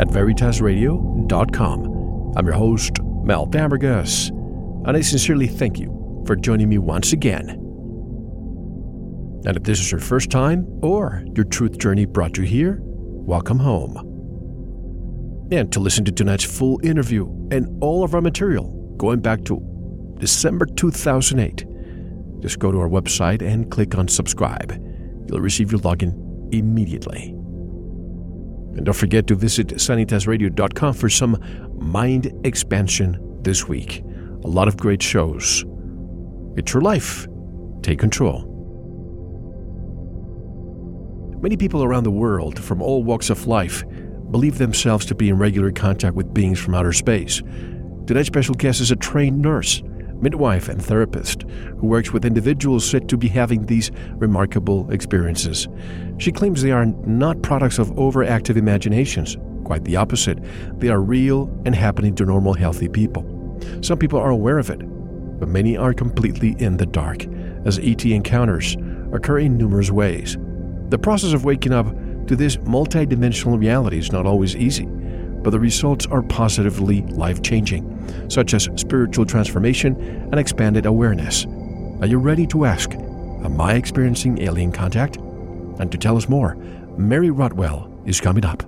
at veritasradio.com. I'm your host, Mel Fabregas, and I sincerely thank you for joining me once again. And if this is your first time or your truth journey brought you here, welcome home. And to listen to tonight's full interview and all of our material going back to December 2008, just go to our website and click on subscribe. You'll receive your login immediately. And don't forget to visit sanitasradio.com for some mind expansion this week. A lot of great shows. It's your life. Take control. Many people around the world, from all walks of life, believe themselves to be in regular contact with beings from outer space. Tonight's special guest is a trained nurse midwife and therapist who works with individuals said to be having these remarkable experiences. She claims they are not products of overactive imaginations. Quite the opposite. They are real and happening to normal, healthy people. Some people are aware of it, but many are completely in the dark, as ET encounters occur in numerous ways. The process of waking up to this multidimensional reality is not always easy but the results are positively life changing, such as spiritual transformation and expanded awareness. Are you ready to ask, Am I experiencing alien contact? And to tell us more, Mary Rodwell is coming up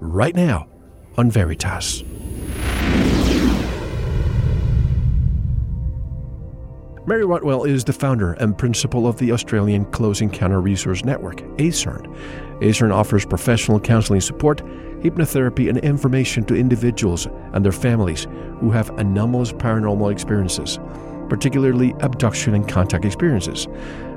right now on Veritas. Mary Rodwell is the founder and principal of the Australian Close Encounter Resource Network, ACERN. ACERN offers professional counseling support hypnotherapy, and information to individuals and their families who have anomalous paranormal experiences, particularly abduction and contact experiences.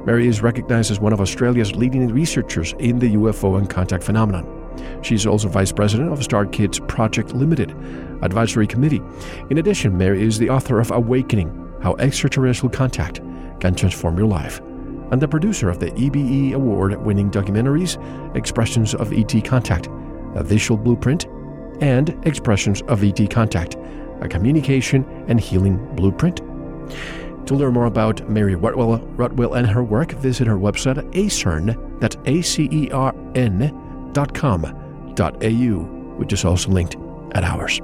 Mary is recognized as one of Australia's leading researchers in the UFO and contact phenomenon. She is also vice president of Star Kids Project Limited Advisory Committee. In addition, Mary is the author of Awakening How Extraterrestrial Contact Can Transform Your Life and the producer of the EBE award winning documentaries Expressions of ET Contact a visual blueprint, and expressions of ET contact, a communication and healing blueprint. To learn more about Mary Rodwell, Rodwell and her work, visit her website at acern, that's A-C-E-R-N dot com dot A-U, which is also linked at ours.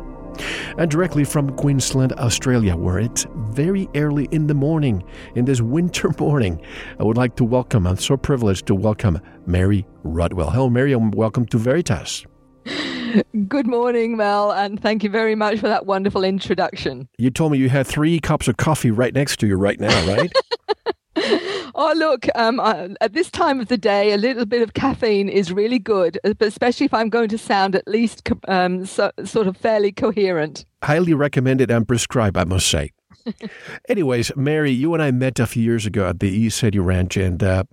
And directly from Queensland, Australia, where it's very early in the morning, in this winter morning, I would like to welcome, I'm so privileged to welcome Mary Rodwell. Hello, Mary, and welcome to Veritas. Good morning, Mel, and thank you very much for that wonderful introduction. You told me you had three cups of coffee right next to you right now, right? oh, look, um, uh, at this time of the day, a little bit of caffeine is really good, uh, especially if I'm going to sound at least um, so, sort of fairly coherent. Highly recommended and prescribed, I must say. Anyways, Mary, you and I met a few years ago at the ECETI Ranch, and, uh,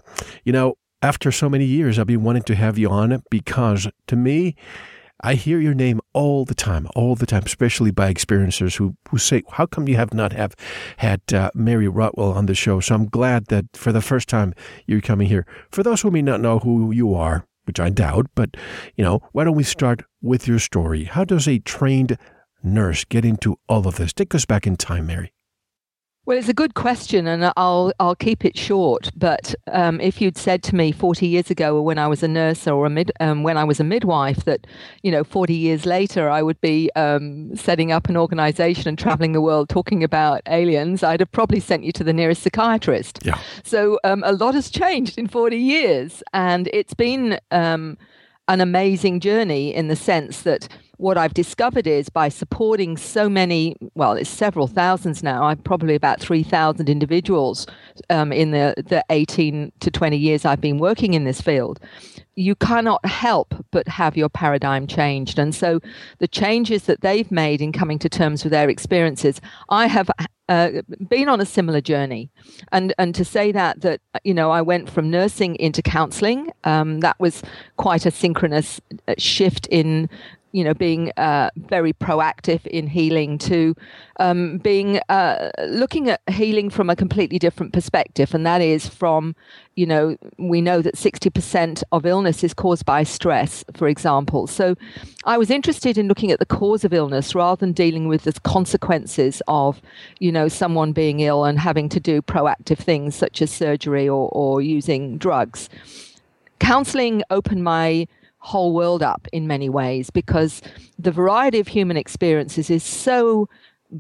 you know, after so many years, I've been wanting to have you on because to me, I hear your name all the time, all the time, especially by experiencers who, who say, "How come you have not have had uh, Mary Rodwell on the show?" So I'm glad that for the first time you're coming here. For those who may not know who you are, which I doubt, but you know, why don't we start with your story? How does a trained nurse get into all of this? Take us back in time, Mary. Well, it's a good question, and I'll I'll keep it short. But um, if you'd said to me 40 years ago, or when I was a nurse, or a mid, um, when I was a midwife, that you know 40 years later I would be um, setting up an organization and traveling the world talking about aliens, I'd have probably sent you to the nearest psychiatrist. Yeah. So um, a lot has changed in 40 years, and it's been um, an amazing journey in the sense that what I've discovered is by supporting so many, well, it's several thousands now, I'm probably about 3,000 individuals um, in the, the 18 to 20 years I've been working in this field, you cannot help but have your paradigm changed. And so the changes that they've made in coming to terms with their experiences, I have uh, been on a similar journey. And, and to say that, that, you know, I went from nursing into counseling, um, that was quite a synchronous uh, shift in you know, being uh, very proactive in healing to um, being uh, looking at healing from a completely different perspective, and that is from, you know, we know that sixty percent of illness is caused by stress, for example. So, I was interested in looking at the cause of illness rather than dealing with the consequences of, you know, someone being ill and having to do proactive things such as surgery or, or using drugs. Counseling opened my whole world up in many ways because the variety of human experiences is so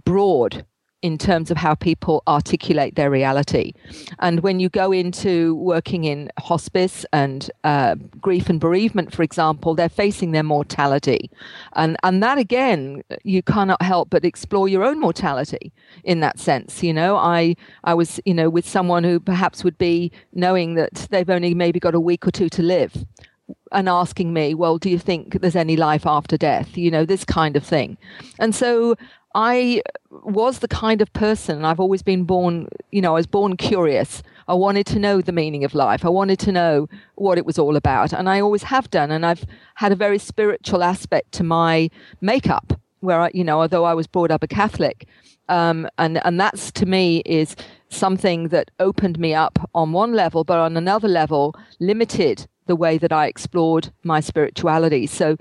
broad in terms of how people articulate their reality. And when you go into working in hospice and uh, grief and bereavement, for example, they're facing their mortality. And, and that, again, you cannot help but explore your own mortality in that sense. You know, I, I was, you know, with someone who perhaps would be knowing that they've only maybe got a week or two to live and asking me, well, do you think there's any life after death? You know, this kind of thing. And so I was the kind of person, I've always been born, you know, I was born curious. I wanted to know the meaning of life. I wanted to know what it was all about. And I always have done. And I've had a very spiritual aspect to my makeup, where I, you know, although I was brought up a Catholic, um, and, and that's to me is something that opened me up on one level, but on another level, limited the way that I explored my spirituality. So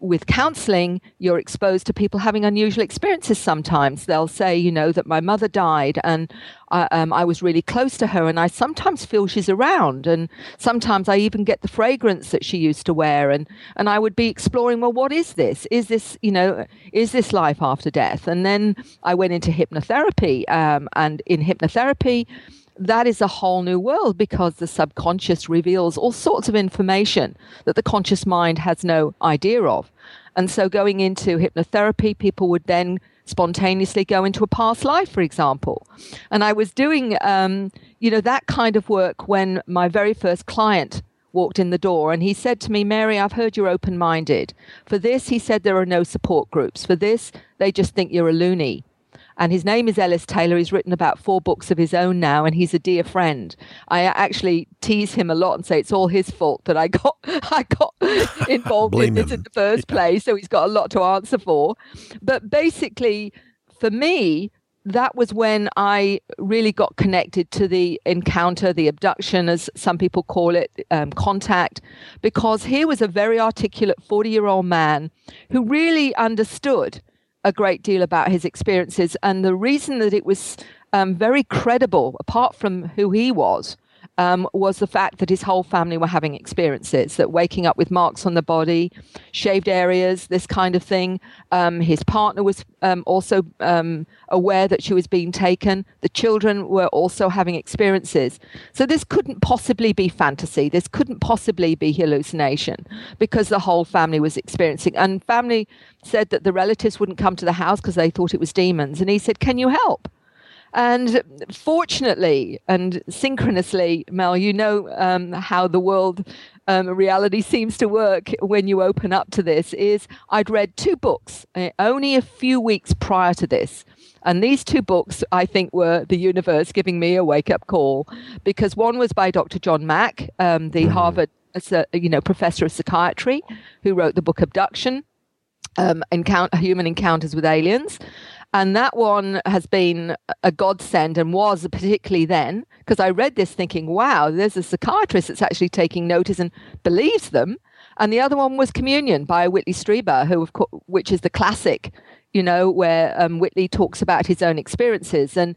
with counseling, you're exposed to people having unusual experiences sometimes. They'll say, you know, that my mother died and I, um, I, was really close to her, and I sometimes feel she's around. And sometimes I even get the fragrance that she used to wear. And, and I would be exploring, well, what is this? Is this, you know, is this life after death? And then I went into hypnotherapy. Um, and in hypnotherapy, that is a whole new world because the subconscious reveals all sorts of information that the conscious mind has no idea of. And so going into hypnotherapy, people would then spontaneously go into a past life, for example. And I was doing, um, you know, that kind of work when my very first client walked in the door and he said to me, Mary, I've heard you're open minded. For this, he said, there are no support groups. For this, they just think you're a loony and his name is Ellis Taylor. He's written about four books of his own now, and he's a dear friend. I actually tease him a lot and say it's all his fault that I got I got involved in this in the first yeah. place. So he's got a lot to answer for. But basically, for me, that was when I really got connected to the encounter, the abduction, as some people call it, um, contact, because here was a very articulate 40 year old man who really understood a great deal about his experiences. And the reason that it was um, very credible, apart from who he was, um, was the fact that his whole family were having experiences that waking up with marks on the body, shaved areas, this kind of thing. Um, his partner was um, also um, aware that she was being taken. The children were also having experiences. So this couldn't possibly be fantasy. This couldn't possibly be hallucination because the whole family was experiencing. And family said that the relatives wouldn't come to the house because they thought it was demons. And he said, "Can you help?" And fortunately and synchronously, Mel, you know um, how the world um, reality seems to work when you open up to this. Is I'd read two books uh, only a few weeks prior to this. And these two books, I think, were the universe giving me a wake up call because one was by Dr. John Mack, um, the mm. Harvard uh, you know, professor of psychiatry, who wrote the book Abduction, um, encounter, Human Encounters with Aliens. And that one has been a godsend and was particularly then, because I read this thinking, wow, there's a psychiatrist that's actually taking notice and believes them. And the other one was Communion by Whitley Strieber, who, of course, which is the classic, you know, where um, Whitley talks about his own experiences. And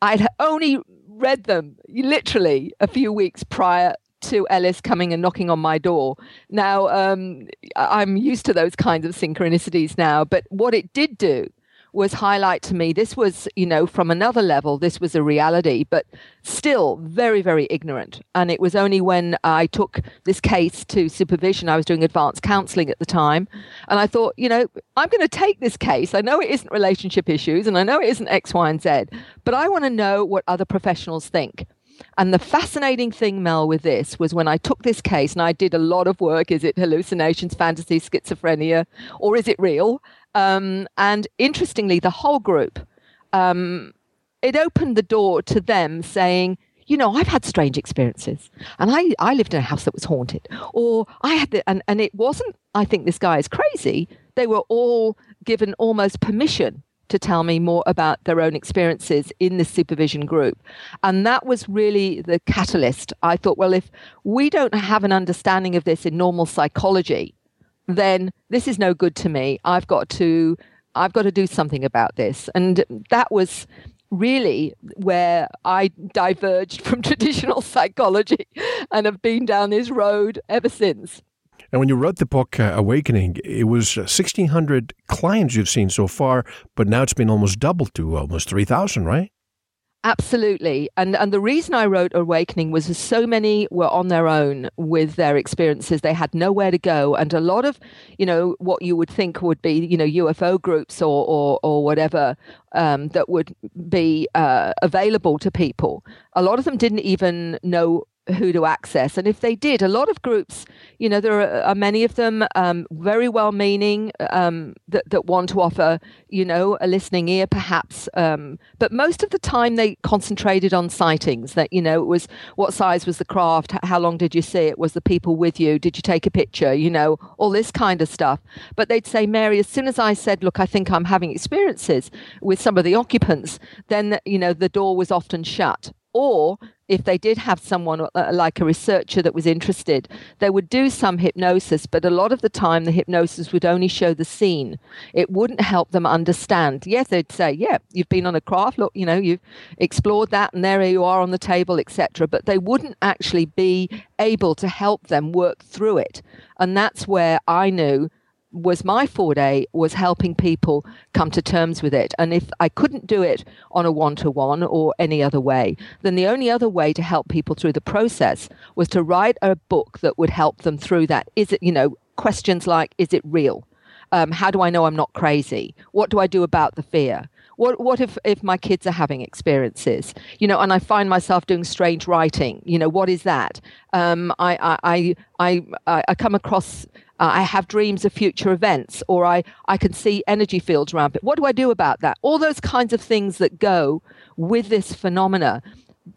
I'd only read them literally a few weeks prior to Ellis coming and knocking on my door. Now, um, I'm used to those kinds of synchronicities now, but what it did do was highlight to me. This was you know from another level this was a reality but still very very ignorant. And it was only when i took this case to supervision i was doing advanced counseling at the time and i thought you know i'm going to take this case. I know it isn't relationship issues and i know it isn't x y and z but i want to know what other professionals think. And the fascinating thing, Mel, with this was when I took this case and I did a lot of work. Is it hallucinations, fantasy, schizophrenia, or is it real? Um, and interestingly, the whole group, um, it opened the door to them saying, you know, I've had strange experiences and I, I lived in a house that was haunted or I had the, and, and it wasn't, I think this guy is crazy. They were all given almost permission to tell me more about their own experiences in the supervision group. And that was really the catalyst. I thought, well, if we don't have an understanding of this in normal psychology, then this is no good to me. I've got to I've got to do something about this. And that was really where I diverged from traditional psychology and have been down this road ever since. And when you wrote the book uh, Awakening, it was 1,600 clients you've seen so far, but now it's been almost doubled to almost 3,000, right? Absolutely. And and the reason I wrote Awakening was so many were on their own with their experiences. They had nowhere to go. And a lot of, you know, what you would think would be, you know, UFO groups or or, or whatever um, that would be uh, available to people. A lot of them didn't even know who to access. And if they did, a lot of groups, you know, there are, are many of them um, very well meaning um, that, that want to offer, you know, a listening ear perhaps. Um, but most of the time they concentrated on sightings that, you know, it was what size was the craft? How long did you see it? Was the people with you? Did you take a picture? You know, all this kind of stuff. But they'd say, Mary, as soon as I said, look, I think I'm having experiences with some of the occupants, then, you know, the door was often shut. Or if they did have someone uh, like a researcher that was interested, they would do some hypnosis, but a lot of the time the hypnosis would only show the scene. It wouldn't help them understand. Yes, they'd say, "Yeah, you've been on a craft. Look, you know, you've explored that, and there you are on the table, etc." But they wouldn't actually be able to help them work through it, and that's where I knew was my forte was helping people come to terms with it. And if i couldn't do it on a one-to-one or any other way then the only other way to help people through the process was to write a book that would help them through that. Is it you know questions like is it real? Um, how do i know i'm not crazy? What do i do about the fear? What what if if my kids are having experiences? You know and i find myself doing strange writing. You know what is that? Um, I, I i i i come across uh, I have dreams of future events, or I, I can see energy fields around it. What do I do about that? All those kinds of things that go with this phenomena.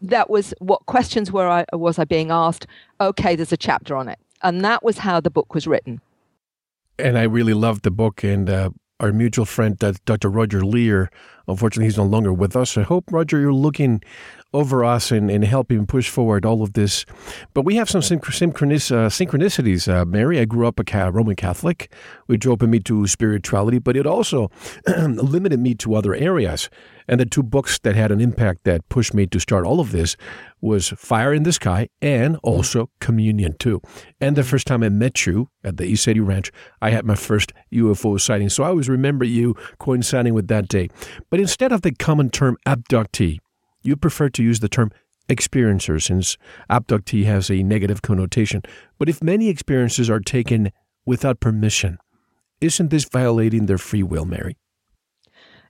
That was what questions were I was I being asked? Okay, there's a chapter on it, and that was how the book was written. And I really loved the book, and uh, our mutual friend, Dr. Roger Leir. Unfortunately, he's no longer with us. I hope, Roger, you're looking over us and, and helping push forward all of this. But we have some synchronis- uh, synchronicities. Uh, Mary, I grew up a Roman Catholic, which opened me to spirituality, but it also limited me to other areas. And the two books that had an impact that pushed me to start all of this was Fire in the Sky and also Communion too. And the first time I met you at the ECETI Ranch, I had my first UFO sighting. So I always remember you coinciding with that day. But instead of the common term abductee, you prefer to use the term experiencer since abductee has a negative connotation. But if many experiences are taken without permission, isn't this violating their free will, Mary?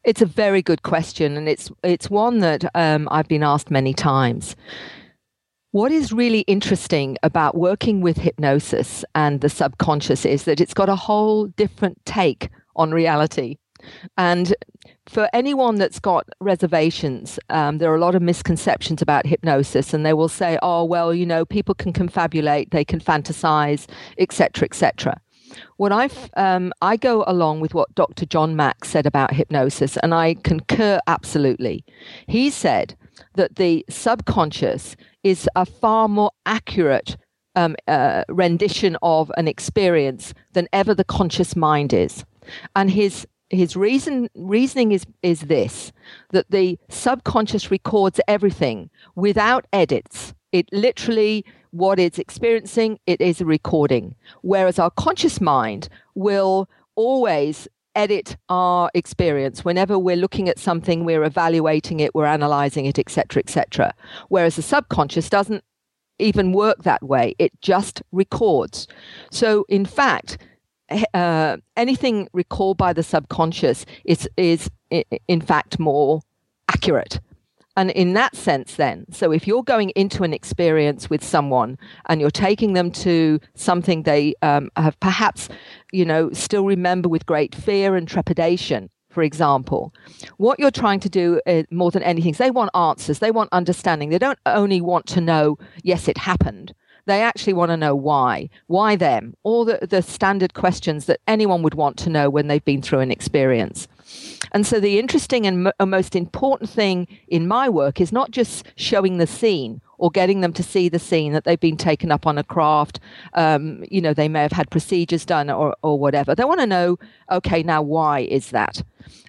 It's a very good question, and it's it's one that um, I've been asked many times. What is really interesting about working with hypnosis and the subconscious is that it's got a whole different take on reality. And for anyone that's got reservations, um, there are a lot of misconceptions about hypnosis, and they will say, "Oh, well, you know, people can confabulate, they can fantasize, etc., etc." What I um, I go along with what Dr. John Mack said about hypnosis, and I concur absolutely. He said that the subconscious is a far more accurate um, uh, rendition of an experience than ever the conscious mind is. And his his reason reasoning is is this that the subconscious records everything without edits it literally what it's experiencing it is a recording whereas our conscious mind will always edit our experience. Whenever we're looking at something, we're evaluating it, we're analyzing it, etc., etc. Whereas the subconscious doesn't even work that way. It just records. So, in fact, uh, anything recalled by the subconscious is is in fact more accurate. And in that sense then so if you're going into an experience with someone and you're taking them to something they um, have perhaps you know still remember with great fear and trepidation for example what you're trying to do uh, more than anything is they want answers they want understanding. They don't only want to know yes it happened they actually want to know why. Why them? All the, the standard questions that anyone would want to know when they've been through an experience. And so the interesting and m- most important thing in my work is not just showing the scene or getting them to see the scene that they've been taken up on a craft. Um, you know, they may have had procedures done or, or whatever. They want to know, okay, now why is that?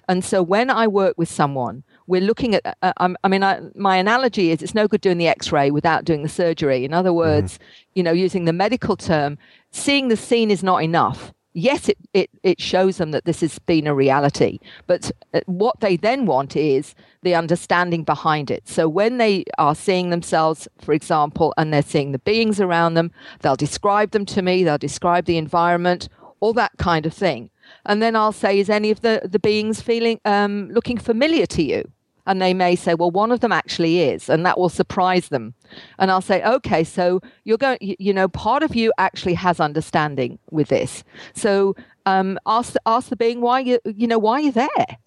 And so when I work with someone, we're looking at, uh, um, I mean, I, my analogy is it's no good doing the x ray without doing the surgery. In other words, mm. you know, using the medical term, seeing the scene is not enough. Yes, it, it, it shows them that this has been a reality, but uh, what they then want is the understanding behind it. So when they are seeing themselves, for example, and they're seeing the beings around them, they'll describe them to me, they'll describe the environment, all that kind of thing. And then I'll say, is any of the, the beings feeling um, looking familiar to you? And they may say, well, one of them actually is, and that will surprise them. And I'll say, okay, so you're going, you know, part of you actually has understanding with this. So um, ask ask the being why you, you know, why you're you there?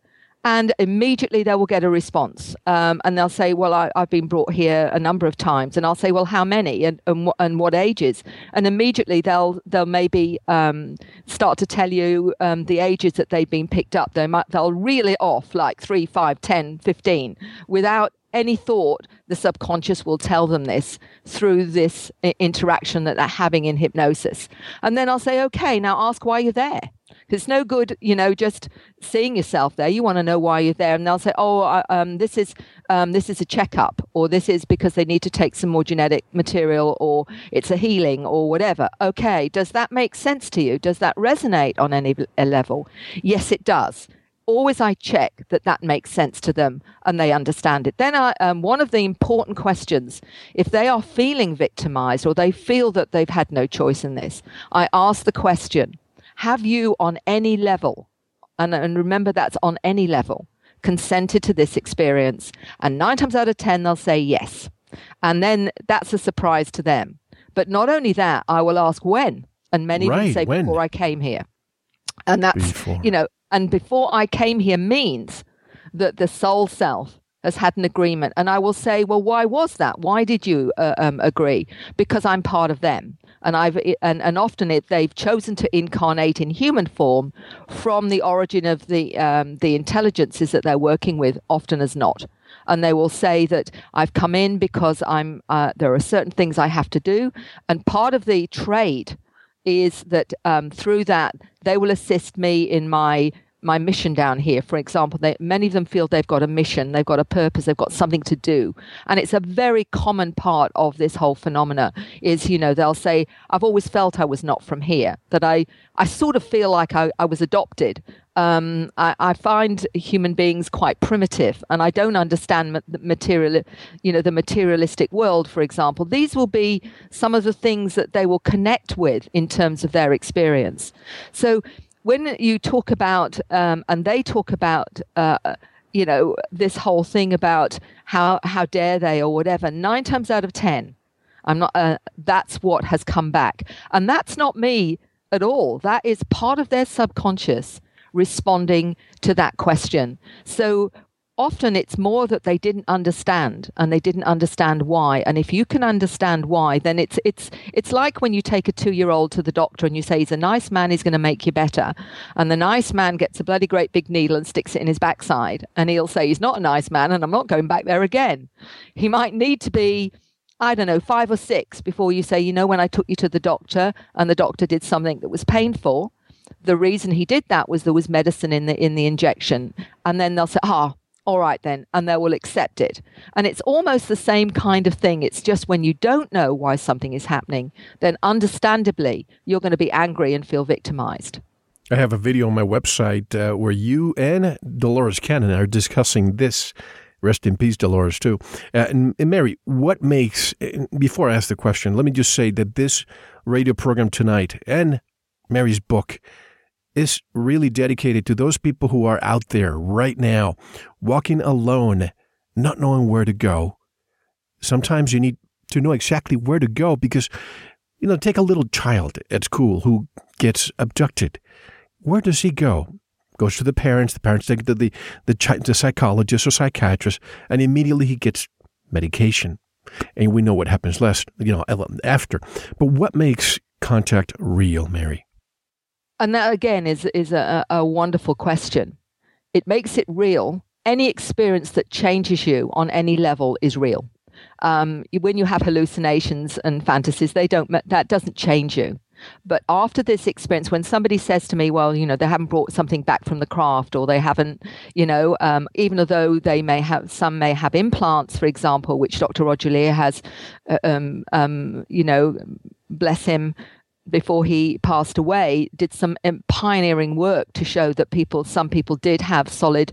And immediately they will get a response um, and they'll say well I, have been brought here a number of times. And i'll say well how many? And, and, and what ages? And immediately they'll they'll maybe um, start to tell you um, the ages that they've been picked up. They might they'll reel it off like 3 5 10 15 without any thought. The subconscious will tell them this through this interaction that they're having in hypnosis. And then i'll say okay now ask why you're there it's no good, you know, just seeing yourself there. You want to know why you're there, and they'll say, "Oh, um, this is um, this is a checkup, or this is because they need to take some more genetic material, or it's a healing, or whatever." Okay, does that make sense to you? Does that resonate on any level? Yes, it does always I check that that makes sense to them and they understand it. Then I, um, one of the important questions, if they are feeling victimized or they feel that they've had no choice in this, I ask the question, have you on any level, and, and remember that's on any level, consented to this experience? And nine times out of 10, they'll say yes. And then that's a surprise to them. But not only that, I will ask when. And many right, of them say when? before I came here. And that's, before. you know, and before I came here means that the soul self has had an agreement. And I will say, well, why was that? Why did you uh, um, agree? Because I'm part of them and I've and, and often it, they've chosen to incarnate in human form from the origin of the um, the intelligences that they're working with, often as not. And they will say that I've come in because I'm uh, there are certain things I have to do, and part of the trade is that um, through that they will assist me in my my mission down here, for example, they, many of them feel they've got a mission, they've got a purpose, they've got something to do. And it's a very common part of this whole phenomena is, you know, they'll say, I've always felt I was not from here, that I, I sort of feel like I, I was adopted. Um, I, I, find human beings quite primitive and I don't understand the material, you know, the materialistic world, for example. These will be some of the things that they will connect with in terms of their experience. So when you talk about um, and they talk about uh, you know this whole thing about how how dare they or whatever nine times out of ten i'm not uh, that's what has come back. And that's not me at all. That is part of their subconscious responding to that question. So often it's more that they didn't understand and they didn't understand why. And if you can understand why then it's it's it's like when you take a 2-year-old to the doctor and you say he's a nice man he's going to make you better. And the nice man gets a bloody great big needle and sticks it in his backside and he'll say he's not a nice man and I'm not going back there again. He might need to be I don't know, five or six before you say, you know, when I took you to the doctor and the doctor did something that was painful, the reason he did that was there was medicine in the in the injection. And then they'll say, ah, all right then, and they will accept it. And it's almost the same kind of thing. It's just when you don't know why something is happening, then understandably, you're going to be angry and feel victimized. I have a video on my website uh, where you and Dolores Cannon are discussing this. Rest in peace, Dolores, too. Uh, and, and, Mary, what makes, before I ask the question, let me just say that this radio program tonight and Mary's book is really dedicated to those people who are out there right now, walking alone, not knowing where to go. Sometimes you need to know exactly where to go because, you know, take a little child at school who gets abducted. Where does he go? Goes to the parents. The parents take it to the, the, the psychologist or psychiatrist, and immediately he gets medication. And we know what happens last, you know, after. But what makes contact real, Mary? And that again is is a, a wonderful question. It makes it real. Any experience that changes you on any level is real. Um, when you have hallucinations and fantasies, they don't that doesn't change you. But after this experience, when somebody says to me, well, you know, they haven't brought something back from the craft or they haven't, you know, um, even though they may have, some may have implants, for example, which Dr. Roger Leir has, uh, um, um, you know, bless him, before he passed away, did some pioneering work to show that people, some people did have solid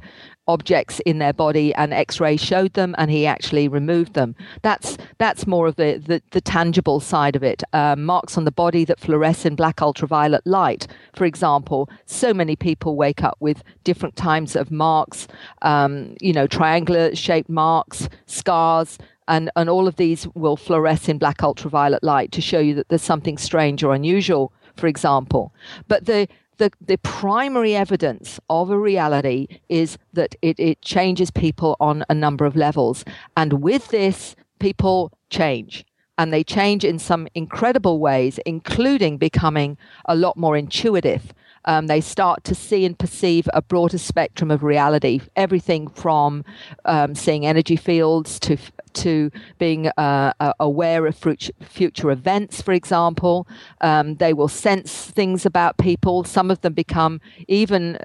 objects in their body and x-ray showed them and he actually removed them. That's that's more of the the, the tangible side of it. Um, marks on the body that fluoresce in black ultraviolet light. For example so many people wake up with different types of marks um, you know triangular shaped marks scars and, and all of these will fluoresce in black ultraviolet light to show you that there's something strange or unusual, for example. But the the, the primary evidence of a reality is that it, it changes people on a number of levels. And with this, people change. And they change in some incredible ways, including becoming a lot more intuitive um, they start to see and perceive a broader spectrum of reality, everything from um, seeing energy fields to to being uh, aware of future events, for example. Um, they will sense things about people. Some of them become even,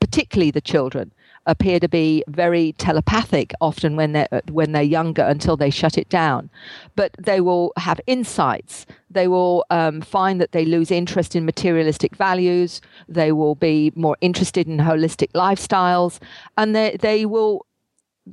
particularly the children, appear to be very telepathic often when they're when they're younger until they shut it down but they will have insights they will um, find that they lose interest in materialistic values they will be more interested in holistic lifestyles and they, they will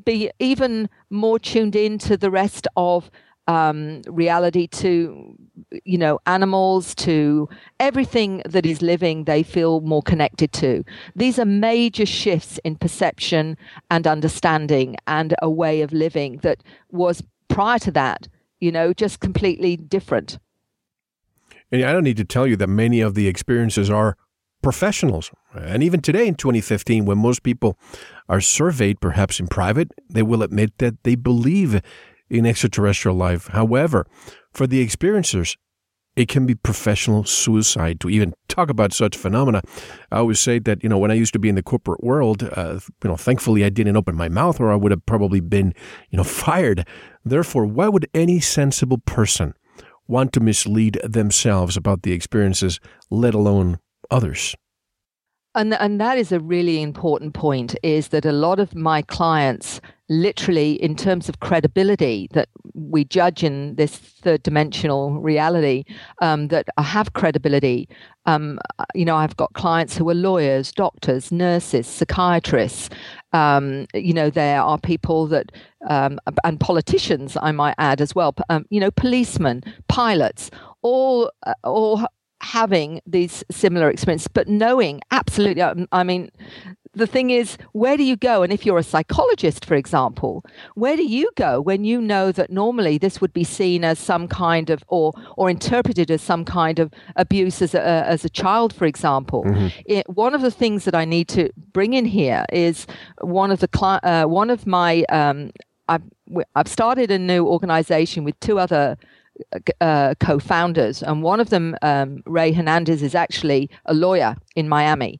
be even more tuned in to the rest of um, reality to you know animals to everything that is living they feel more connected to. These are major shifts in perception and understanding and a way of living that was prior to that you know just completely different. And i don't need to tell you that many of the experiences are professionals and even today in 2015 when most people are surveyed perhaps in private they will admit that they believe in extraterrestrial life. However, for the experiencers, it can be professional suicide to even talk about such phenomena. I always say that, you know, when I used to be in the corporate world, uh, you know, thankfully I didn't open my mouth or I would have probably been, you know, fired. Therefore, why would any sensible person want to mislead themselves about the experiences, let alone others? And, and that is a really important point is that a lot of my clients literally in terms of credibility that we judge in this third dimensional reality um, that have credibility. Um, you know i've got clients who are lawyers doctors nurses psychiatrists. Um, you know there are people that um, and politicians i might add as well. Um, you know policemen pilots all uh, all having these similar experiences but knowing absolutely i mean the thing is, where do you go? And if you're a psychologist, for example, where do you go when you know that normally this would be seen as some kind of, or or interpreted as some kind of abuse as a, as a child, for example? Mm-hmm. It, one of the things that I need to bring in here is one of the uh, one of my um, I've, I've started a new organization with two other uh, co-founders, and one of them, um, Rey Hernandez, is actually a lawyer in Miami.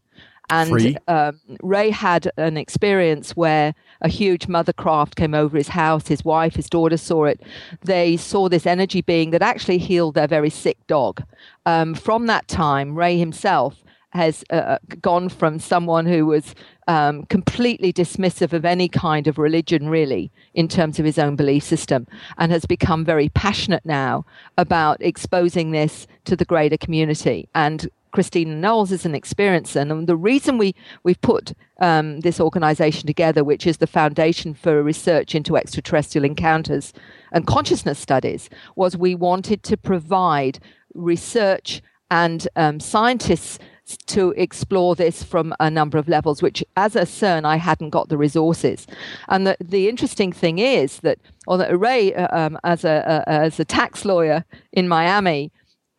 And um, Rey had an experience where a huge mothercraft came over his house. His wife, his daughter saw it. They saw this energy being that actually healed their very sick dog. Um, from that time, Rey himself has uh, gone from someone who was um, completely dismissive of any kind of religion, really, in terms of his own belief system, and has become very passionate now about exposing this to the greater community. And Christina Knowles is an experiencer. And the reason we, we've put um, this organization together, which is the Foundation for Research into Extraterrestrial Encounters and Consciousness Studies, was we wanted to provide research and um, scientists to explore this from a number of levels, which as ACERN, I hadn't got the resources. And the, the interesting thing is that, or that Rey, uh, um, as, a, uh, as a tax lawyer in Miami,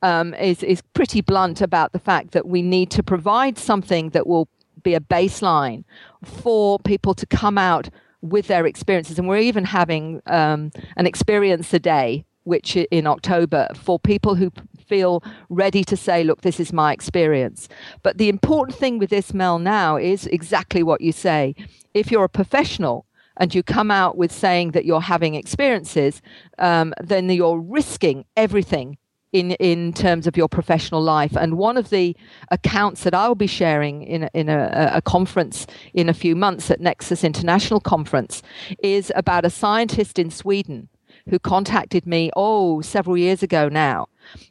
um, is, is pretty blunt about the fact that we need to provide something that will be a baseline for people to come out with their experiences. And we're even having um, an experience a day, which in October, for people who feel ready to say, look, this is my experience. But the important thing with this, Mel, now is exactly what you say. If you're a professional, and you come out with saying that you're having experiences, um, then you're risking everything in in terms of your professional life. And one of the accounts that I'll be sharing in in a, a, conference in a few months at Nexus International Conference is about a scientist in Sweden who contacted me oh several years ago now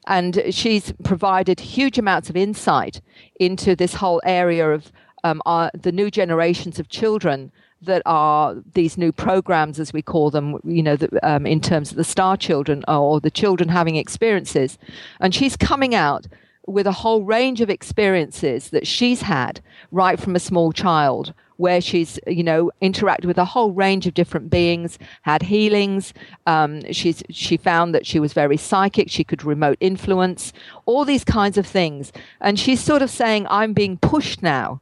and she's provided huge amounts of insight into this whole area of um, our, the new generations of children that are these new programs, as we call them, you know, the, um, in terms of the star children or the children having experiences. And she's coming out with a whole range of experiences that she's had right from a small child where she's you know interacted with a whole range of different beings had healings. Um, she's she found that she was very psychic. She could remote influence all these kinds of things. And she's sort of saying i'm being pushed now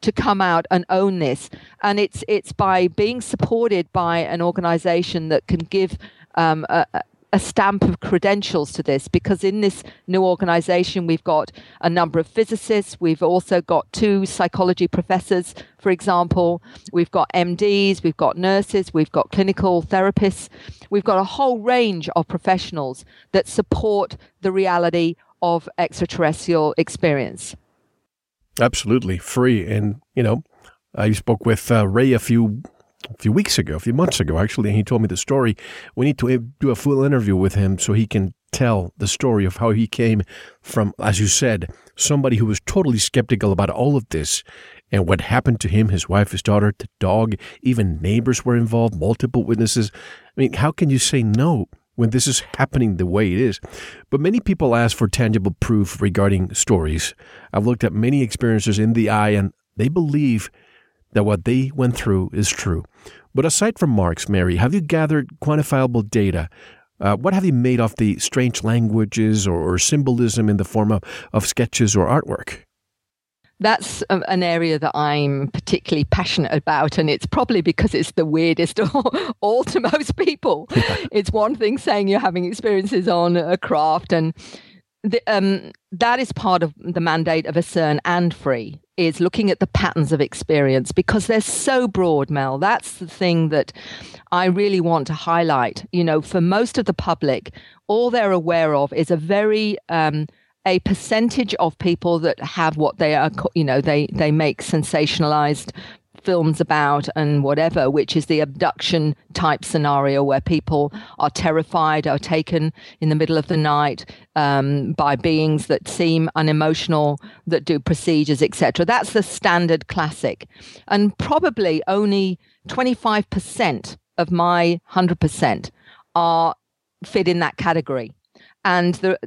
to come out and own this. And it's it's by being supported by an organization that can give um, a, a stamp of credentials to this because in this new organization we've got a number of physicists. We've also got two psychology professors for example. We've got MDs we've got nurses we've got clinical therapists. We've got a whole range of professionals that support the reality of extraterrestrial experience. Absolutely. Free. And you know I spoke with uh, Ray a few a few weeks ago, a few months ago, actually, and he told me the story. We need to eh, do a full interview with him so he can tell the story of how he came from, as you said, somebody who was totally skeptical about all of this and what happened to him, his wife, his daughter, the dog, even neighbors were involved, multiple witnesses. I mean, how can you say no when this is happening the way it is? But many people ask for tangible proof regarding stories. I've looked at many experiences in the eye and they believe that what they went through is true. But aside from marks, Mary, have you gathered quantifiable data? Uh, what have you made of the strange languages or, or symbolism in the form of, of sketches or artwork? that's an area that I'm particularly passionate about, and it's probably because it's the weirdest all to most people. Yeah. It's one thing saying you're having experiences on a craft, and the, um, that is part of the mandate of ACERN and free is looking at the patterns of experience because they're so broad, Mel. That's the thing that I really want to highlight. You know, for most of the public, all they're aware of is a very um, a percentage of people that have what they are, you know, they they make sensationalized films about and whatever, which is the abduction type scenario where people are terrified, are taken in the middle of the night um, by beings that seem unemotional, that do procedures, etc. That's the standard classic. And probably only 25% of my 100% are fit in that category and the,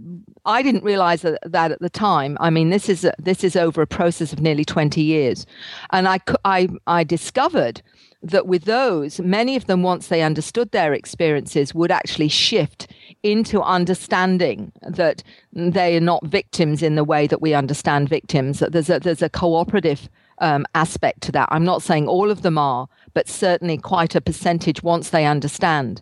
I didn't realize that, that, at the time. I mean, this is a, this is over a process of nearly 20 years, and I, I I discovered that with those, many of them, once they understood their experiences, would actually shift into understanding that they are not victims in the way that we understand victims. That there's a there's a cooperative um, aspect to that. I'm not saying all of them are, but certainly quite a percentage once they understand.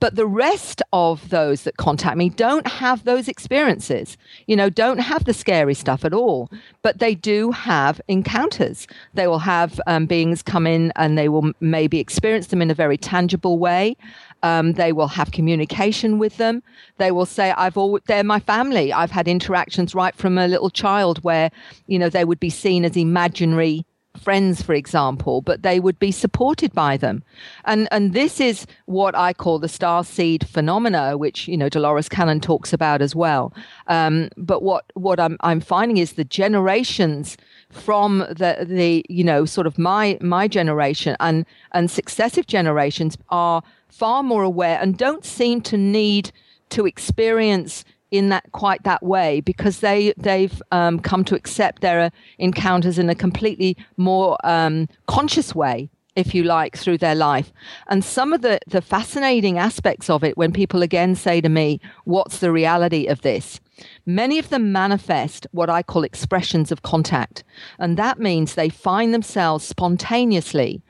But the rest of those that contact me don't have those experiences, you know, don't have the scary stuff at all, but they do have encounters. They will have um, beings come in and they will maybe experience them in a very tangible way. Um, they will have communication with them. They will say, "I've all they're my family. I've had interactions right from a little child where, you know, they would be seen as imaginary friends, for example, but they would be supported by them. And and this is what I call the star seed phenomena, which you know Dolores Cannon talks about as well. Um, but what what I'm I'm finding is the generations from the the you know sort of my my generation and and successive generations are far more aware and don't seem to need to experience in that quite that way because they they've um, come to accept their encounters in a completely more um, conscious way if you like through their life. And some of the the fascinating aspects of it when people again say to me what's the reality of this? Many of them manifest what i call expressions of contact. And that means they find themselves spontaneously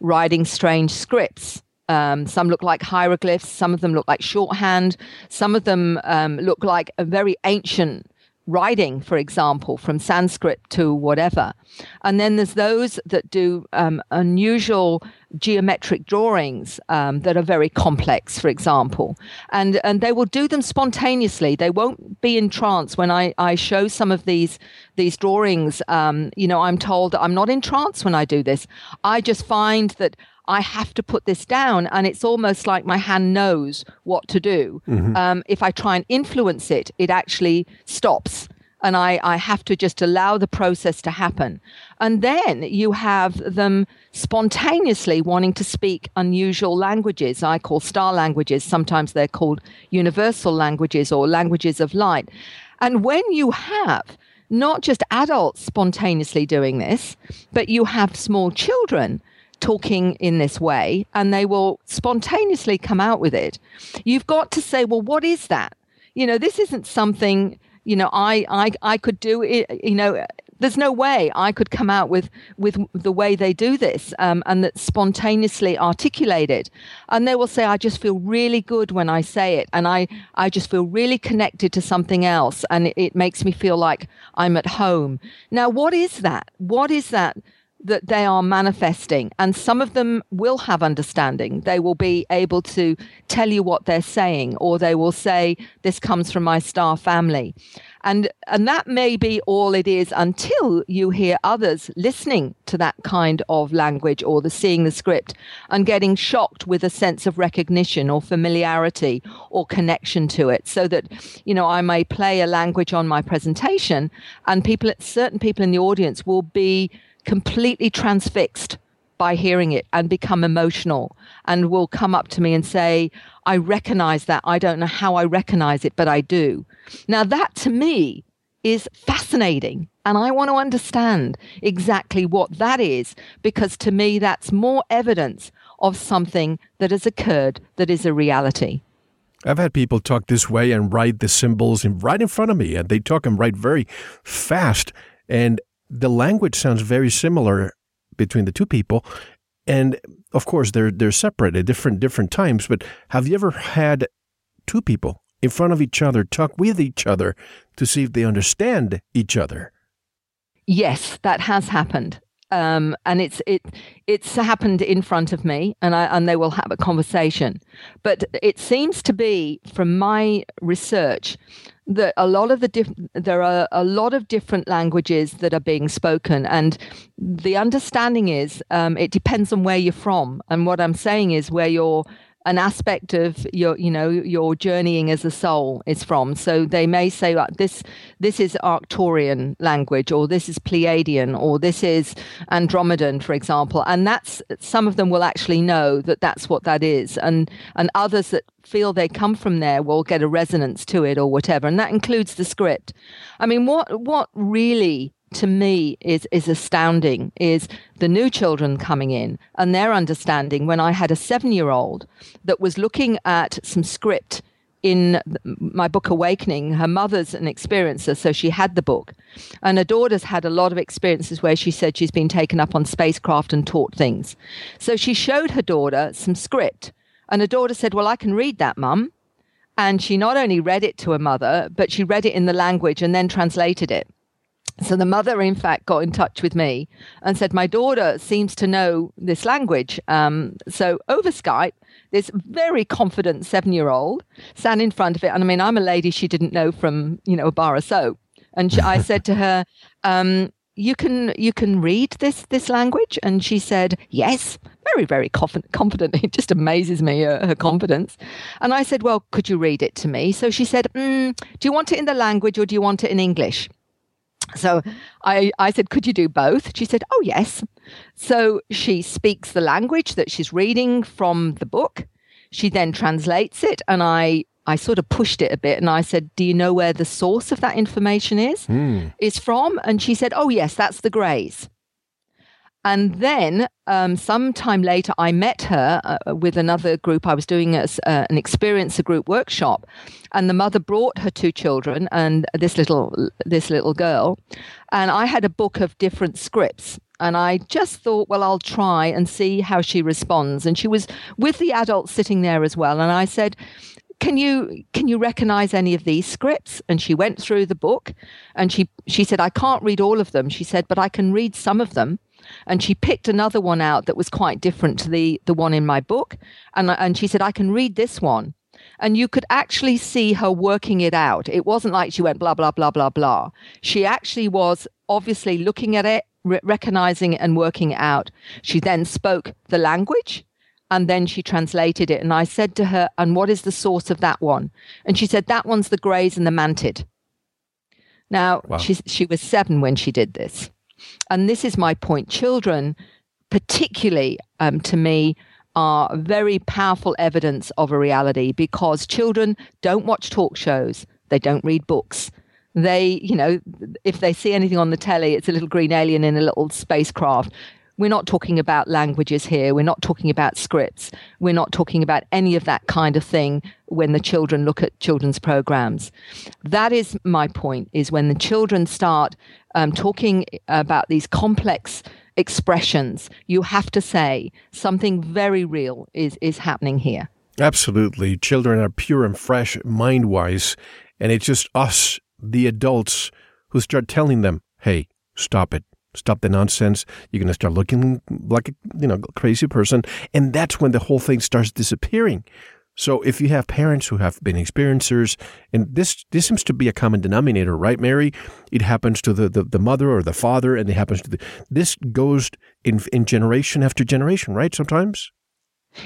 writing strange scripts um, some look like hieroglyphs, some of them look like shorthand, some of them um, look like a very ancient writing, for example, from Sanskrit to whatever. And then there's those that do um, unusual geometric drawings um, that are very complex, for example. And, and they will do them spontaneously. They won't be in trance. When I, I show some of these, these drawings, um, you know, I'm told I'm not in trance when I do this. I just find that I have to put this down. And it's almost like my hand knows what to do. Mm-hmm. Um, if I try and influence it, it actually stops. And I, I have to just allow the process to happen. And then you have them spontaneously wanting to speak unusual languages. I call star languages. Sometimes they're called universal languages or languages of light. And when you have not just adults spontaneously doing this, but you have small children talking in this way and they will spontaneously come out with it. You've got to say, well, what is that? You know, this isn't something, you know, I, I, I could do it, you know, there's no way I could come out with with the way they do this um, and that spontaneously articulate it. And they will say, "I just feel really good when I say it, and I I just feel really connected to something else, and it, it makes me feel like I'm at home." Now, what is that? What is that? That they are manifesting. And some of them will have understanding. They will be able to tell you what they're saying, or they will say, This comes from my star family. And, and that may be all it is until you hear others listening to that kind of language or the seeing the script and getting shocked with a sense of recognition or familiarity or connection to it. So that, you know, I may play a language on my presentation and people, certain people in the audience will be completely transfixed by hearing it and become emotional and will come up to me and say, I recognize that. I don't know how I recognize it, but I do. Now, that to me is fascinating. And I want to understand exactly what that is, because to me, that's more evidence of something that has occurred that is a reality. I've had people talk this way and write the symbols in, right in front of me, and they talk and write very fast. And the language sounds very similar between the two people. And of course, they're they're separate at different different times. But have you ever had two people in front of each other talk with each other to see if they understand each other? Yes, that has happened. Um, and it's it it's happened in front of me, and I and they will have a conversation. But it seems to be, from my research, that a lot of the diff- there are a lot of different languages that are being spoken and the understanding is um, it depends on where you're from. And what i'm saying is where you're an aspect of your you know your journeying as a soul is from. So they may say this this is arcturian language or this is pleiadian or this is andromedan for example. And that's some of them will actually know that that's what that is. And and others that feel they come from there will get a resonance to it or whatever. And that includes the script. I mean what what really to me is is astounding is the new children coming in and their understanding when I had a 7-year-old that was looking at some script in my book Awakening, her mother's an experiencer, so she had the book. And her daughter's had a lot of experiences where she said she's been taken up on spacecraft and taught things. So she showed her daughter some script. And her daughter said, Well, I can read that, mum. And she not only read it to her mother, but she read it in the language and then translated it. So the mother, in fact, got in touch with me and said, My daughter seems to know this language. Um, so over Skype, this very confident seven year old sat in front of it. And I mean, I'm a lady she didn't know from, you know, a bar of soap. And she, I said to her, um, you can you can read this this language and she said yes very very confident, confident. it just amazes me uh, her confidence and i said well could you read it to me so she said mm, do you want it in the language or do you want it in english so I, I said, could you do both? She said, oh, yes. So she speaks the language that she's reading from the book. She then translates it, and I, I sort of pushed it a bit and I said, Do you know where the source of that information is? Mm. Is from? And she said, Oh, yes, that's the Greys. And then um, sometime later, I met her uh, with another group. I was doing a, uh, an experiencer group workshop, and the mother brought her two children and this little this little girl, and I had a book of different scripts. And I just thought, well, I'll try and see how she responds. And she was with the adults sitting there as well. And I said, can you can you recognize any of these scripts and she went through the book and she she said i can't read all of them she said but i can read some of them and she picked another one out that was quite different to the the one in my book. And and she said I can read this one. And you could actually see her working it out. It wasn't like she went blah blah blah blah blah. She actually was obviously looking at it re- recognizing it and working it out. She then spoke the language and then she translated it. And I said to her and what is the source of that one? And she said that one's the greys and the mantid. Now wow. she she was 7 when she did this and this is my point. Children, particularly um, to me, are very powerful evidence of a reality because children don't watch talk shows, they don't read books. They, you know, if they see anything on the telly, it's a little green alien in a little spacecraft. We're not talking about languages here. We're not talking about scripts. We're not talking about any of that kind of thing when the children look at children's programs. That is my point, is when the children start um, talking about these complex expressions, you have to say something very real is, is happening here. Absolutely. Children are pure and fresh mind wise. And it's just us, the adults, who start telling them, hey, stop it stop the nonsense. You're going to start looking like a you know crazy person, and that's when the whole thing starts disappearing. So if you have parents who have been experiencers, and this this seems to be a common denominator, right, Mary? It happens to the, the, the mother or the father, and it happens to the this goes in in generation after generation, right? Sometimes.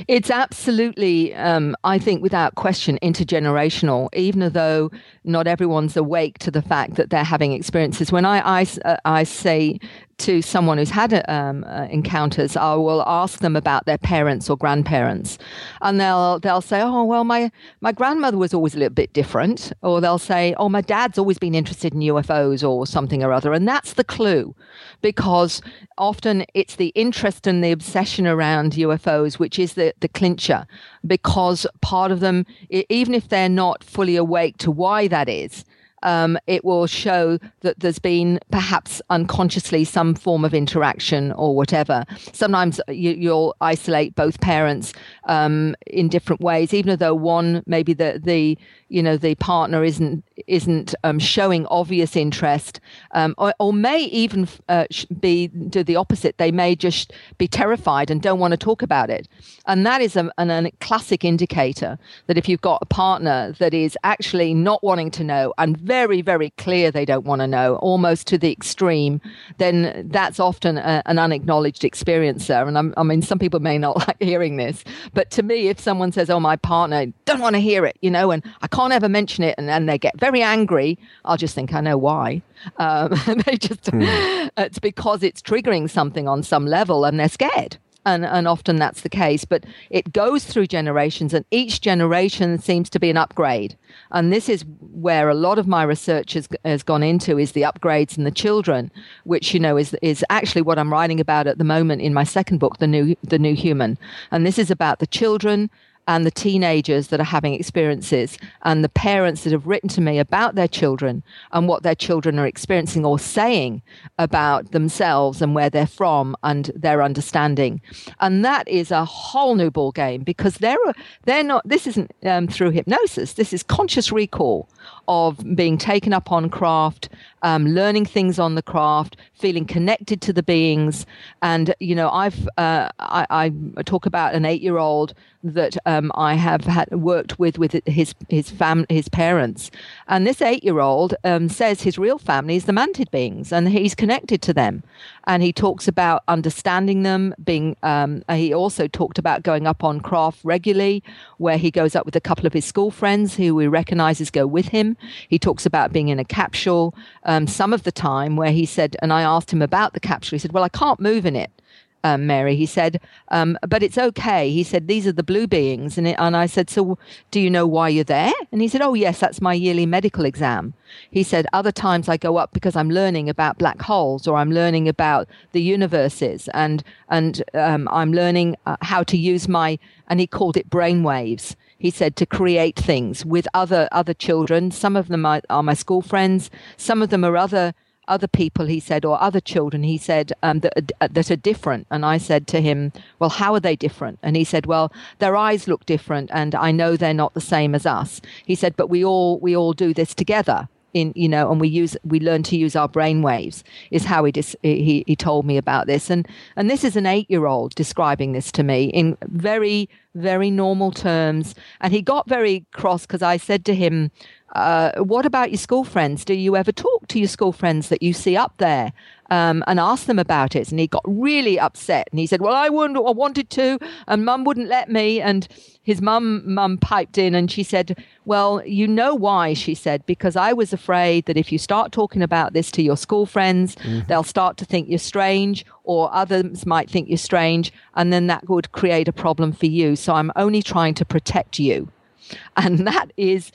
It's absolutely, um, I think, without question, intergenerational. Even though not everyone's awake to the fact that they're having experiences. When I I, uh, I say to someone who's had um, uh, encounters, I will ask them about their parents or grandparents, and they'll they'll say, "Oh, well, my my grandmother was always a little bit different," or they'll say, "Oh, my dad's always been interested in UFOs or something or other," and that's the clue, because often it's the interest and the obsession around UFOs which is the the clincher, because part of them, even if they're not fully awake to why that is um, it will show that there's been perhaps unconsciously some form of interaction or whatever. Sometimes you, will isolate both parents um, in different ways, even though one maybe the the you know the partner isn't isn't um, showing obvious interest, um, or, or, may even uh, be do the opposite. They may just be terrified and don't want to talk about it, and that is a, an, a classic indicator that if you've got a partner that is actually not wanting to know and very very clear they don't want to know, almost to the extreme, then that's often a, an unacknowledged experience there. And I'm, i mean, some people may not like hearing this, but to me, if someone says, "Oh, my partner don't want to hear it," you know, and I can't ever mention it, and then they get very angry. I'll just think, I know why. Um, they just, hmm. it's because it's triggering something on some level, and they're scared. And, and often that's the case. But it goes through generations, and each generation seems to be an upgrade. And this is where a lot of my research has, has gone into is the upgrades in the children, which you know is is actually what I'm writing about at the moment in my second book, the new the new human. And this is about the children and the teenagers that are having experiences and the parents that have written to me about their children and what their children are experiencing or saying about themselves and where they're from and their understanding. And that is a whole new ball game because they're they're not this isn't um, through hypnosis. This is conscious recall of being taken up on craft, um, learning things on the craft, feeling connected to the beings. And, you know, I've, uh, I, I, talk about an eight year old that um, I have had worked with with his his fam his parents, and this eight year old um, says his real family is the mantid beings, and he's connected to them, and he talks about understanding them. Being um, he also talked about going up on craft regularly, where he goes up with a couple of his school friends who he recognizes go with him. He talks about being in a capsule um, some of the time, where he said, and I asked him about the capsule. He said, "Well, I can't move in it." Um, Mary. He said, um, but it's okay. He said, these are the blue beings. And, it, and I said, so do you know why you're there? And he said, oh, yes, that's my yearly medical exam. He said, other times I go up because I'm learning about black holes or I'm learning about the universes and, and um, I'm learning uh, how to use my, and he called it brainwaves he said to create things with other other children some of them are, are, my school friends some of them are other other people, he said, or other children, he said, um, that, uh, that are different. And I said to him, Well, how are they different? And he said, Well, their eyes look different, and I know they're not the same as us. He said, But we all we all do this together. In, you know, and we use we learn to use our brain waves is how he dis, he he told me about this, and and this is an eight year old describing this to me in very very normal terms, and he got very cross because I said to him, uh, what about your school friends? Do you ever talk to your school friends that you see up there um, and ask them about it? And he got really upset and he said, "Well, I wouldn't. I wanted to, and Mum wouldn't let me." And his mum mum piped in and she said, "Well, you know why?" She said, "Because I was afraid that if you start talking about this to your school friends, mm. they'll start to think you're strange, or others might think you're strange, and then that would create a problem for you. So I'm only trying to protect you." And that is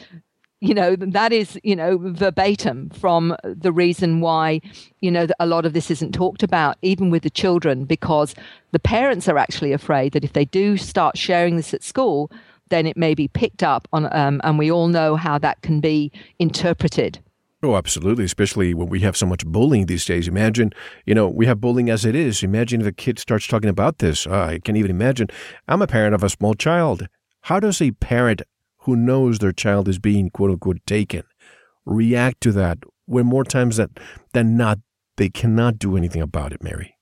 you know that is you know verbatim from the reason why you know a lot of this isn't talked about even with the children because the parents are actually afraid that if they do start sharing this at school then it may be picked up on um, and we all know how that can be interpreted Oh, absolutely. Especially when we have so much bullying these days. Imagine, you know, we have bullying as it is. Imagine if a kid starts talking about this. Uh, I can't even imagine. I'm a parent of a small child. How does a parent who knows their child is being quote unquote taken react to that when more times that, than not they cannot do anything about it, Mary?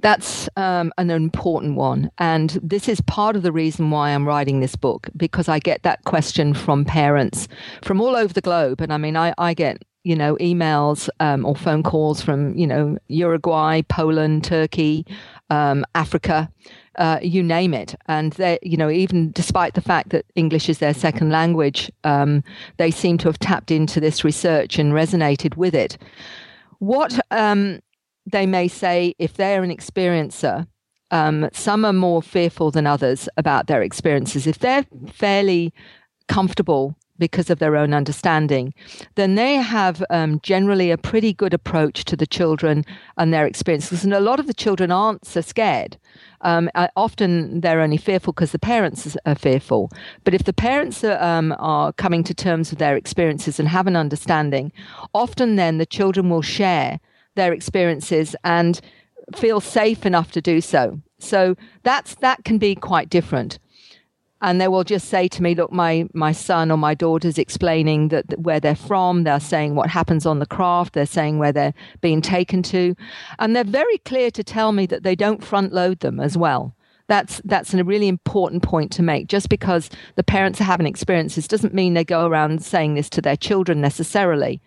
That's um, an important one. And this is part of the reason why I'm writing this book, because I get that question from parents from all over the globe. And I mean, I, I get you know, emails um, or phone calls from, you know, Uruguay, Poland, Turkey, um, Africa, uh, you name it. And they, you know, even despite the fact that English is their second language, um, they seem to have tapped into this research and resonated with it. What um, they may say, if they're an experiencer, um, some are more fearful than others about their experiences. If they're fairly comfortable because of their own understanding, then they have um, generally a pretty good approach to the children and their experiences. And a lot of the children aren't so scared. Um, often they're only fearful because the parents are fearful. But if the parents are, um, are coming to terms with their experiences and have an understanding, often then the children will share their experiences and feel safe enough to do so. So that's that can be quite different and they will just say to me look my my son or my daughter's explaining that, that, where they're from they're saying what happens on the craft they're saying where they're being taken to. And they're very clear to tell me that they don't front load them as well that's that's a really important point to make. Just because the parents are having experiences doesn't mean they go around saying this to their children necessarily.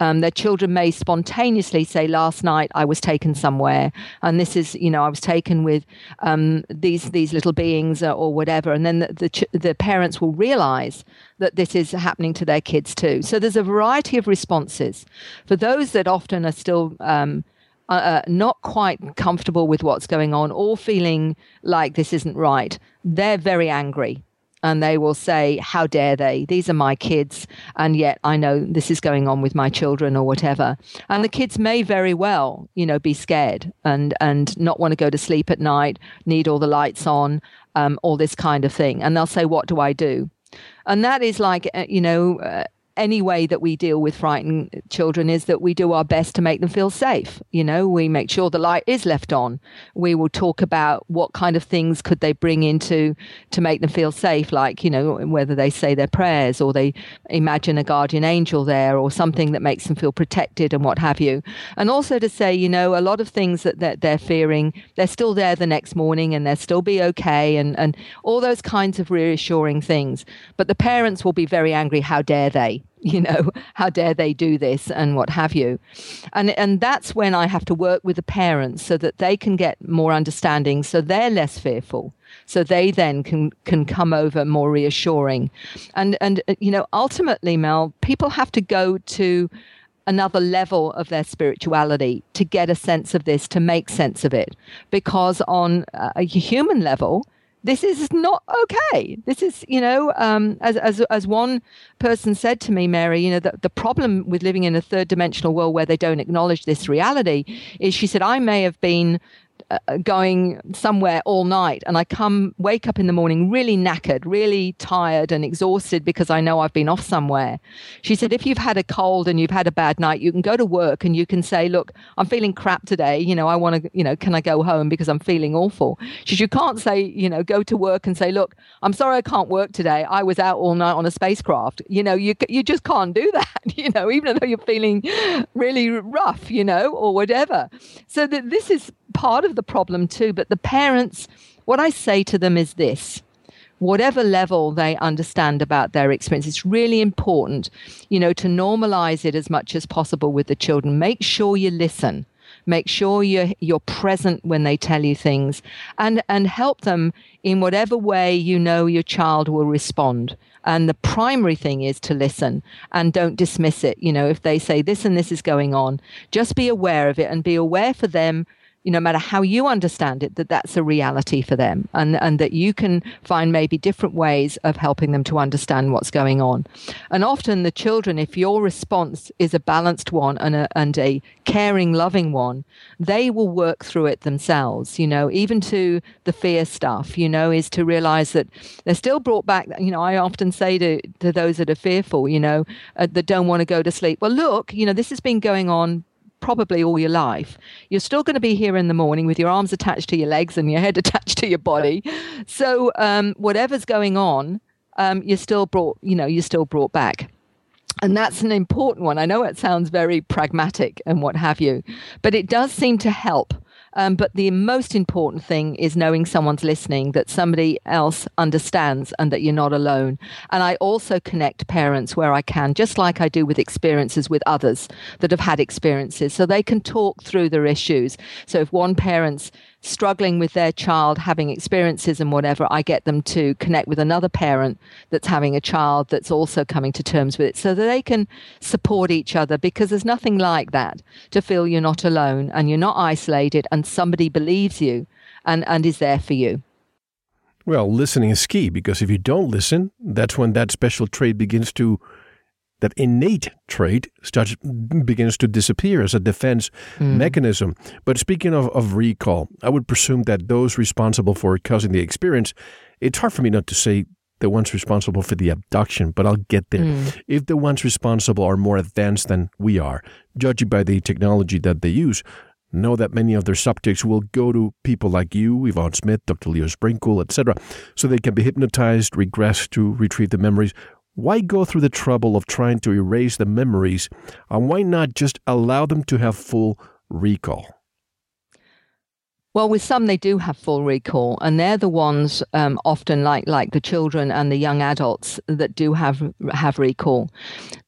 Um, their children may spontaneously say, "Last night I was taken somewhere, and this is, you know, I was taken with um, these these little beings or, or whatever," and then the, the, the parents will realize that this is happening to their kids too. So there's a variety of responses for those that often are still. Um, uh, uh, not quite comfortable with what's going on or feeling like this isn't right, they're very angry. And they will say, How dare they? These are my kids. And yet I know this is going on with my children or whatever. And the kids may very well, you know, be scared and, and not want to go to sleep at night, need all the lights on, um, all this kind of thing. And they'll say, What do I do? And that is like, uh, you know, uh, any way that we deal with frightened children is that we do our best to make them feel safe. You know, we make sure the light is left on. We will talk about what kind of things could they bring into to make them feel safe, like, you know, whether they say their prayers or they imagine a guardian angel there or something that makes them feel protected and what have you. And also to say, you know, a lot of things that, that they're fearing, they're still there the next morning and they'll still be okay and, and all those kinds of reassuring things. But the parents will be very angry. How dare they? you know how dare they do this and what have you. And and that's when i have to work with the parents so that they can get more understanding so they're less fearful so they then can can come over more reassuring. And and uh, you know ultimately mel people have to go to another level of their spirituality to get a sense of this to make sense of it. Because on a human level this is not okay. This is, you know, um, as, as, as one person said to me, Mary, you know, the, the problem with living in a third dimensional world where they don't acknowledge this reality is she said, I may have been Uh, going somewhere all night and I come wake up in the morning really knackered, really tired and exhausted because I know I've been off somewhere. She said if you've had a cold and you've had a bad night, you can go to work and you can say, "Look, I'm feeling crap today. You know, I want to, you know, can I go home because I'm feeling awful?" She said you can't say, you know, go to work and say, "Look, I'm sorry I can't work today. I was out all night on a spacecraft." You know, you you just can't do that, you know, even though you're feeling really rough, you know, or whatever. So that this is part of the problem too. But the parents, what I say to them is this whatever level they understand about their experience, it's really important, you know, to normalize it as much as possible with the children. Make sure you listen. Make sure you're, you're present when they tell you things and, and help them in whatever way you know your child will respond. And the primary thing is to listen and don't dismiss it. You know, if they say this and this is going on, just be aware of it and be aware for them you know, no matter how you understand it, that that's a reality for them and, and that you can find maybe different ways of helping them to understand what's going on. And often the children, if your response is a balanced one and a, and a caring, loving one, they will work through it themselves, you know, even to the fear stuff, you know, is to realize that they're still brought back. You know, I often say to, to those that are fearful, you know, uh, that don't want to go to sleep, well, look, you know, this has been going on probably all your life. You're still going to be here in the morning with your arms attached to your legs and your head attached to your body. So um, whatever's going on, um, you're still brought. You know, you're still brought back. And that's an important one. I know it sounds very pragmatic and what have you, but it does seem to help um, but the most important thing is knowing someone's listening, that somebody else understands, and that you're not alone. And I also connect parents where I can, just like I do with experiences with others that have had experiences, so they can talk through their issues. So if one parent's struggling with their child having experiences and whatever, I get them to connect with another parent that's having a child that's also coming to terms with it so that they can support each other because there's nothing like that to feel you're not alone and you're not isolated and somebody believes you and, and is there for you. Well, listening is key because if you don't listen, that's when that special trait begins to that innate trait starts begins to disappear as a defense mm. mechanism. But speaking of, of recall, I would presume that those responsible for causing the experience, it's hard for me not to say the ones responsible for the abduction, but I'll get there. Mm. If the ones responsible are more advanced than we are, judging by the technology that they use, know that many of their subjects will go to people like you, Yvonne Smith, Dr. Leo Sprinkle, etc., so they can be hypnotized, regress to retrieve the memories, why go through the trouble of trying to erase the memories and why not just allow them to have full recall? Well, with some they do have full recall, and they're the ones um, often like like the children and the young adults that do have have recall.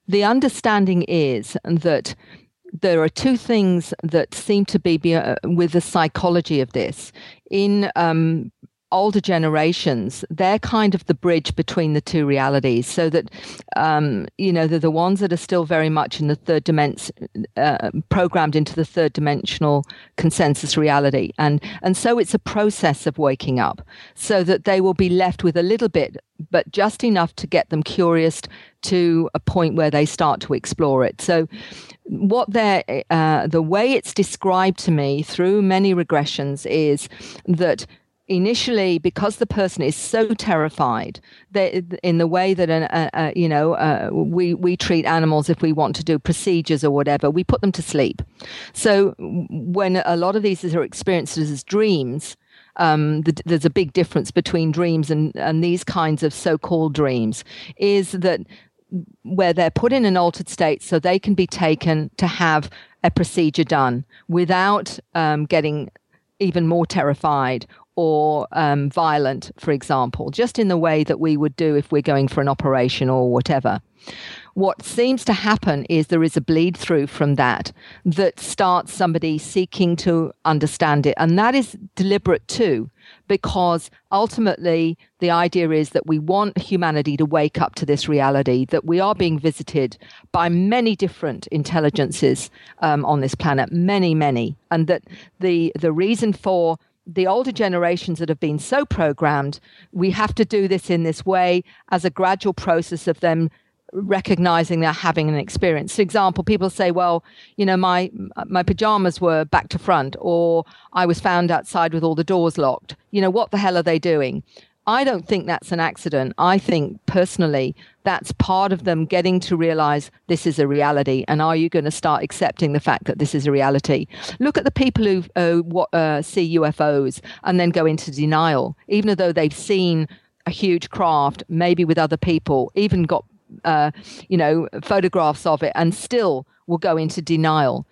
The understanding is that there are two things that seem to be, be uh, with the psychology of this. In um, older generations, they're kind of the bridge between the two realities. So that, um, you know, they're the ones that are still very much in the third dimension, uh, programmed into the third dimensional consensus reality. And, and so it's a process of waking up so that they will be left with a little bit, but just enough to get them curious to a point where they start to explore it. So, what they're, uh, the way it's described to me through many regressions is that initially because the person is so terrified that in the way that uh, uh, you know uh, we we treat animals if we want to do procedures or whatever we put them to sleep. So when a lot of these are experienced as dreams um, the, there's a big difference between dreams and, and these kinds of so-called dreams is that where they're put in an altered state so they can be taken to have a procedure done without um, getting even more terrified or um, violent, for example, just in the way that we would do if we're going for an operation or whatever. What seems to happen is there is a bleed through from that that starts somebody seeking to understand it. And that is deliberate too, because ultimately the idea is that we want humanity to wake up to this reality that we are being visited by many different intelligences um, on this planet, many, many, and that the the reason for the older generations that have been so programmed, we have to do this in this way as a gradual process of them recognizing they're having an experience. For example, people say, well, you know, my my pajamas were back to front or I was found outside with all the doors locked. You know, what the hell are they doing? I don't think that's an accident. I think personally that's part of them getting to realize this is a reality. And are you going to start accepting the fact that this is a reality? Look at the people who uh, uh, see UFOs and then go into denial, even though they've seen a huge craft, maybe with other people, even got uh, you know photographs of it, and still will go into denial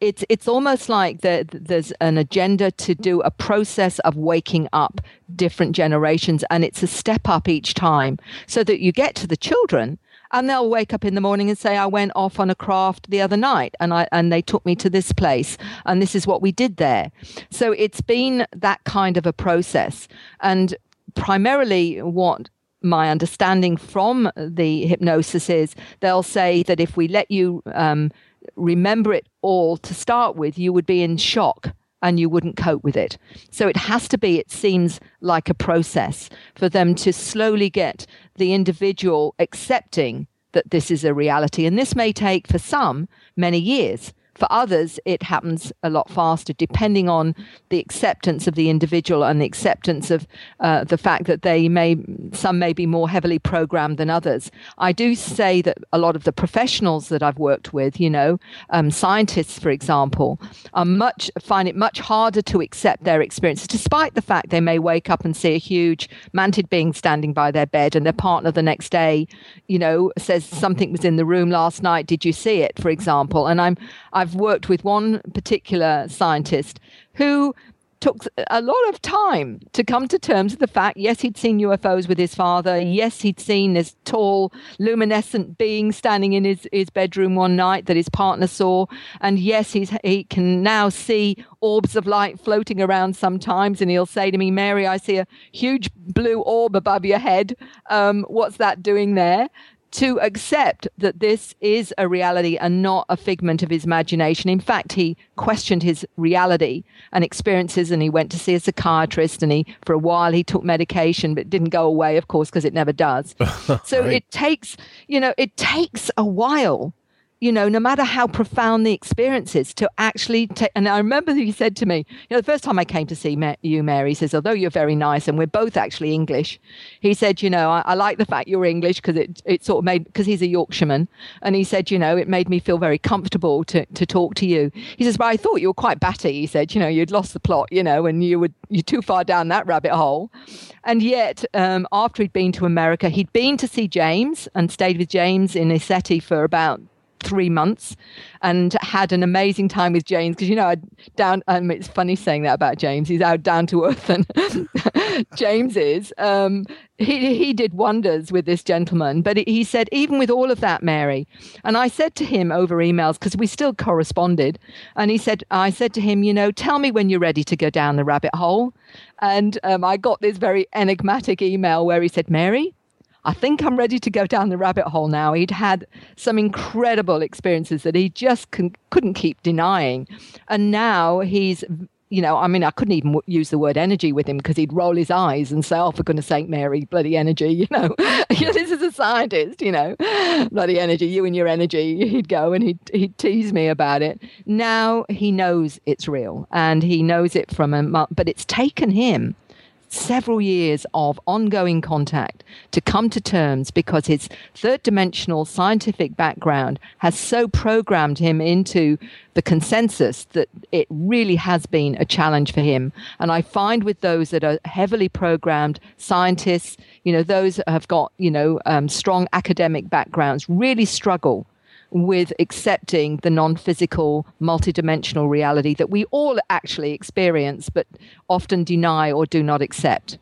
it's it's almost like the, there's an agenda to do a process of waking up different generations and it's a step up each time so that you get to the children and they'll wake up in the morning and say i went off on a craft the other night and i and they took me to this place and this is what we did there. So it's been that kind of a process. And primarily what my understanding from the hypnosis is they'll say that if we let you um, remember it all to start with, you would be in shock and you wouldn't cope with it. So it has to be, it seems like a process for them to slowly get the individual accepting that this is a reality. And this may take for some many years. For others, it happens a lot faster, depending on the acceptance of the individual and the acceptance of uh, the fact that they may, some may be more heavily programmed than others. I do say that a lot of the professionals that I've worked with, you know, um, scientists, for example, are much find it much harder to accept their experiences, despite the fact they may wake up and see a huge mantid being standing by their bed, and their partner the next day, you know, says something was in the room last night. Did you see it, for example? And I'm I've worked with one particular scientist who took a lot of time to come to terms with the fact yes he'd seen UFOs with his father. Yes he'd seen this tall luminescent being standing in his, his bedroom one night that his partner saw. And yes he's, he can now see orbs of light floating around sometimes. And he'll say to me Mary I see a huge blue orb above your head. Um, what's that doing there to accept that this is a reality and not a figment of his imagination. In fact, he questioned his reality and experiences and he went to see a psychiatrist and he, for a while, he took medication, but it didn't go away, of course, because it never does. so right. it takes, you know, it takes a while you know, no matter how profound the experience is, to actually take. And I remember he said to me, you know, the first time I came to see Ma- you, Mary, he says, although you're very nice and we're both actually English, he said, you know, I, I like the fact you're English because it, it sort of made, because he's a Yorkshireman. And he said, you know, it made me feel very comfortable to, to talk to you. He says, but I thought you were quite batty. He said, you know, you'd lost the plot, you know, and you were, you're too far down that rabbit hole. And yet, um, after he'd been to America, he'd been to see James and stayed with James in ECETI for about three months and had an amazing time with James. Because you know down um, it's funny saying that about James. He's out down to earth and James is. Um, he he did wonders with this gentleman but he said even with all of that Mary and I said to him over emails because we still corresponded and he said I said to him you know tell me when you're ready to go down the rabbit hole and um, I got this very enigmatic email where he said Mary I think I'm ready to go down the rabbit hole now. He'd had some incredible experiences that he just con- couldn't keep denying. And now he's you know, I mean, I couldn't even w- use the word energy with him because he'd roll his eyes and say, "Oh, for goodness sake, Mary, bloody energy!" You know, this is a scientist, you know, bloody energy, you and your energy. He'd go and he'd he'd tease me about it. Now he knows it's real and he knows it from a, but it's taken him several years of ongoing contact to come to terms because his third dimensional scientific background has so programmed him into the consensus that it really has been a challenge for him. And I find with those that are heavily programmed scientists, you know, those that have got, you know, um, strong academic backgrounds really struggle with accepting the non physical, multidimensional reality that we all actually experience, but often deny or do not accept.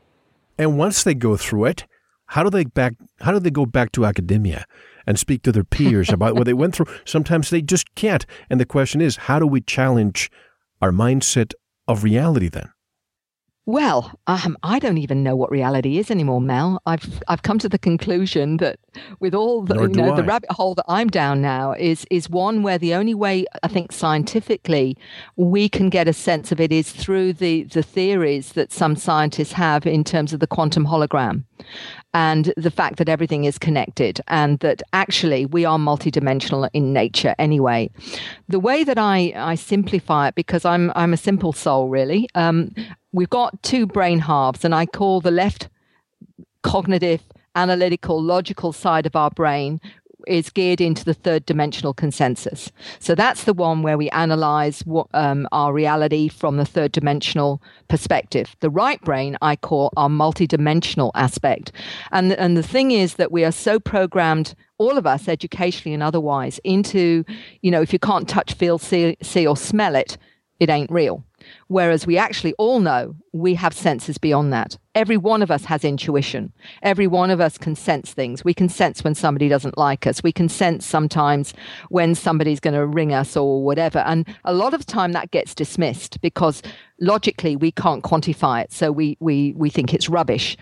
And once they go through it, how do they back how do they go back to academia and speak to their peers about what they went through? Sometimes they just can't. And the question is, how do we challenge our mindset of reality then? Well, um, I don't even know what reality is anymore, Mel. I've I've come to the conclusion that with all the you know, the rabbit hole that I'm down now is is one where the only way I think scientifically we can get a sense of it is through the the theories that some scientists have in terms of the quantum hologram and the fact that everything is connected and that actually we are multidimensional in nature anyway. The way that I, I simplify it, because I'm, I'm a simple soul really, um, we've got two brain halves, and I call the left cognitive, analytical, logical side of our brain is geared into the third dimensional consensus. So that's the one where we analyze what, um, our reality from the third dimensional perspective. The right brain I call our multidimensional aspect. And, and the thing is that we are so programmed all of us educationally and otherwise into you know if you can't touch feel see, see or smell it it ain't real Whereas we actually all know we have senses beyond that. Every one of us has intuition. Every one of us can sense things. We can sense when somebody doesn't like us. We can sense sometimes when somebody's going to ring us or whatever. And a lot of time that gets dismissed because logically we can't quantify it. So we, we, we think it's rubbish.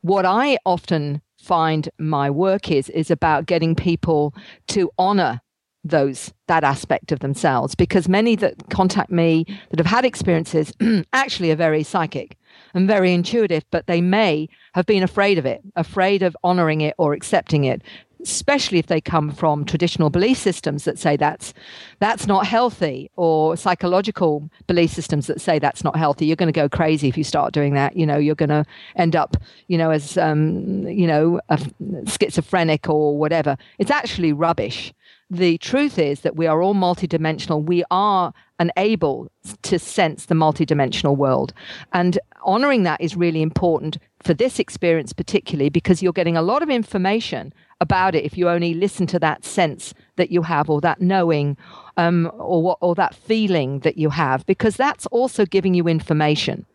What I often find my work is, is about getting people to honor those that aspect of themselves. Because many that contact me that have had experiences actually are very psychic and very intuitive but they may have been afraid of it afraid of honoring it or accepting it especially if they come from traditional belief systems that say that's that's not healthy or psychological belief systems that say that's not healthy. You're going to go crazy if you start doing that you know you're going to end up you know as um, you know a schizophrenic or whatever. It's actually rubbish the truth is that we are all multidimensional. We are unable to sense the multidimensional world. And honoring that is really important for this experience, particularly because you're getting a lot of information about it if you only listen to that sense that you have or that knowing um, or, what, or that feeling that you have, because that's also giving you information.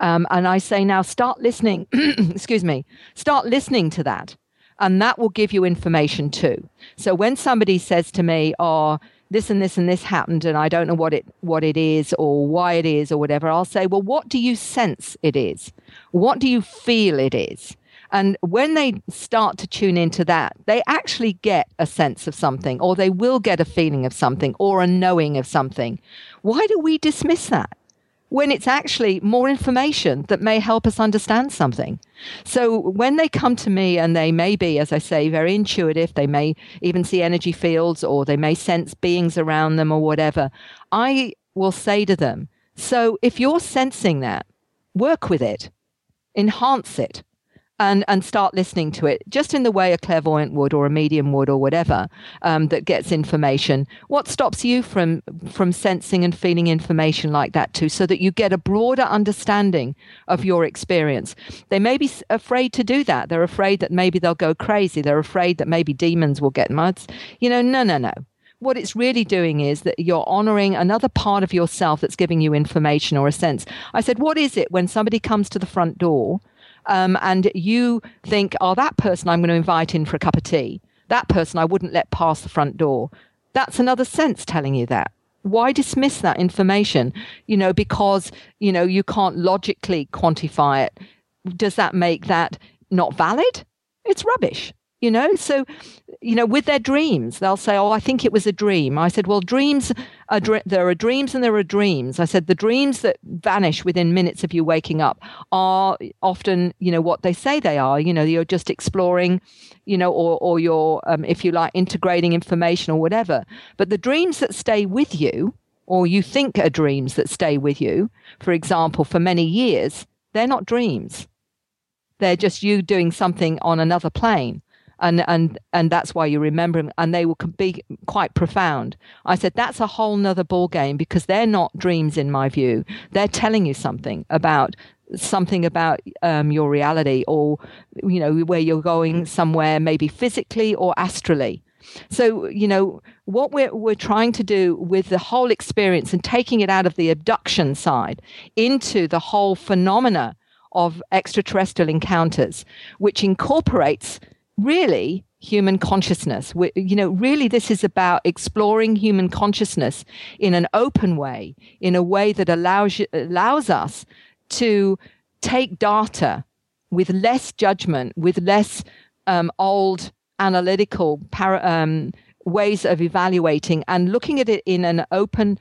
Um, and I say now, start listening, excuse me, start listening to that and that will give you information too. So when somebody says to me, "Oh, this and this and this happened and I don't know what it what it is or why it is or whatever," I'll say, "Well, what do you sense it is? What do you feel it is?" And when they start to tune into that, they actually get a sense of something, or they will get a feeling of something, or a knowing of something. Why do we dismiss that? When it's actually more information that may help us understand something. So when they come to me and they may be, as I say, very intuitive, they may even see energy fields or they may sense beings around them or whatever, I will say to them, so if you're sensing that, work with it, enhance it and and start listening to it just in the way a clairvoyant would or a medium would or whatever um, that gets information. What stops you from from sensing and feeling information like that too so that you get a broader understanding of your experience? They may be afraid to do that. They're afraid that maybe they'll go crazy. They're afraid that maybe demons will get muds. You know no no no. What it's really doing is that you're honoring another part of yourself that's giving you information or a sense. I said, What is it when somebody comes to the front door um, and you think, oh, that person I'm going to invite in for a cup of tea, that person I wouldn't let pass the front door. That's another sense telling you that. Why dismiss that information? You know, because, you know, you can't logically quantify it. Does that make that not valid? It's rubbish you know so you know with their dreams they'll say oh i think it was a dream i said well dreams are dr- there are dreams and there are dreams i said the dreams that vanish within minutes of you waking up are often you know what they say they are you know you're just exploring you know or or you're um, if you like integrating information or whatever but the dreams that stay with you or you think are dreams that stay with you for example for many years they're not dreams. They're just you doing something on another plane. And, and and that's why you remember them and they will be quite profound. I said that's a whole nother ball game because they're not dreams in my view. They're telling you something about something about um, your reality or you know where you're going somewhere maybe physically or astrally. So, you know, what we're, we're trying to do with the whole experience and taking it out of the abduction side into the whole phenomena of extraterrestrial encounters, which incorporates really human consciousness. We, you know, really, this is about exploring human consciousness in an open way, in a way that allows allows us to take data with less judgment, with less um, old analytical para, um, ways of evaluating and looking at it in an open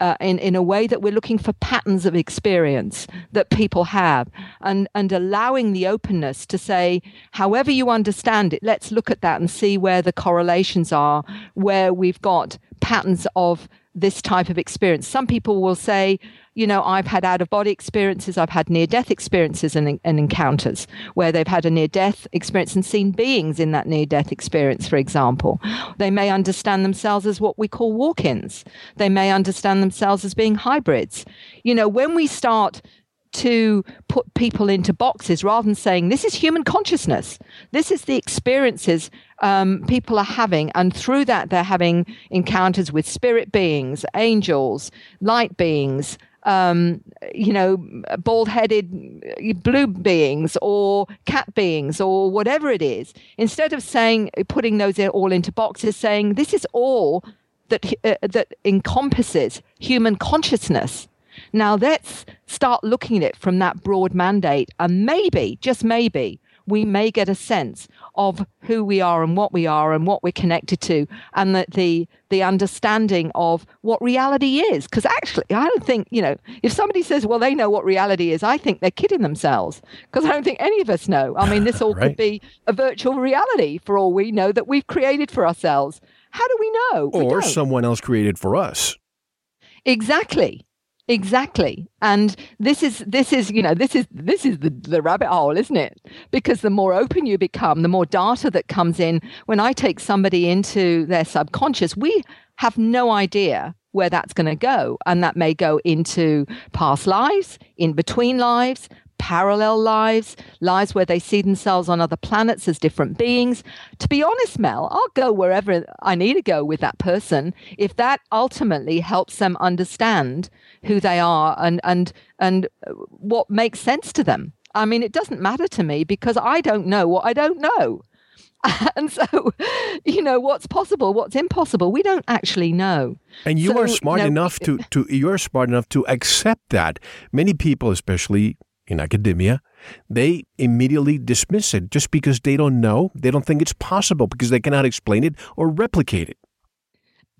uh, in, in a way that we're looking for patterns of experience that people have and, and allowing the openness to say, however you understand it, let's look at that and see where the correlations are, where we've got patterns of this type of experience. Some people will say, you know, I've had out of body experiences, I've had near death experiences and, and, encounters where they've had a near death experience and seen beings in that near death experience, for example. They may understand themselves as what we call walk ins, they may understand themselves as being hybrids. You know, when we start to put people into boxes rather than saying this is human consciousness this is the experiences um, people are having and through that they're having encounters with spirit beings angels light beings um, you know, bald headed blue beings or cat beings or whatever it is, instead of saying, putting those all into boxes, saying this is all that, uh, that encompasses human consciousness. Now let's start looking at it from that broad mandate and maybe, just maybe, we may get a sense of who we are and what we are and what we're connected to and that the the understanding of what reality is. Because actually i don't think you know if somebody says well they know what reality is i think they're kidding themselves. Because i don't think any of us know. I mean this all right. could be a virtual reality for all we know that we've created for ourselves. How do we know? Or we someone else created for us. Exactly Exactly. And this is this is, you know, this is this is the, the rabbit hole, isn't it? Because the more open you become, the more data that comes in. When I take somebody into their subconscious, we have no idea where that's going to go. And that may go into past lives, in between lives, parallel lives, lives where they see themselves on other planets as different beings. To be honest, Mel, I'll go wherever I need to go with that person if that ultimately helps them understand who they are and and and what makes sense to them. I mean, it doesn't matter to me because I don't know what I don't know. and so, you know, what's possible, what's impossible, we don't actually know. And you so, are smart know, enough to, to you are smart enough to accept that. Many people, especially in academia, they immediately dismiss it just because they don't know, they don't think it's possible because they cannot explain it or replicate it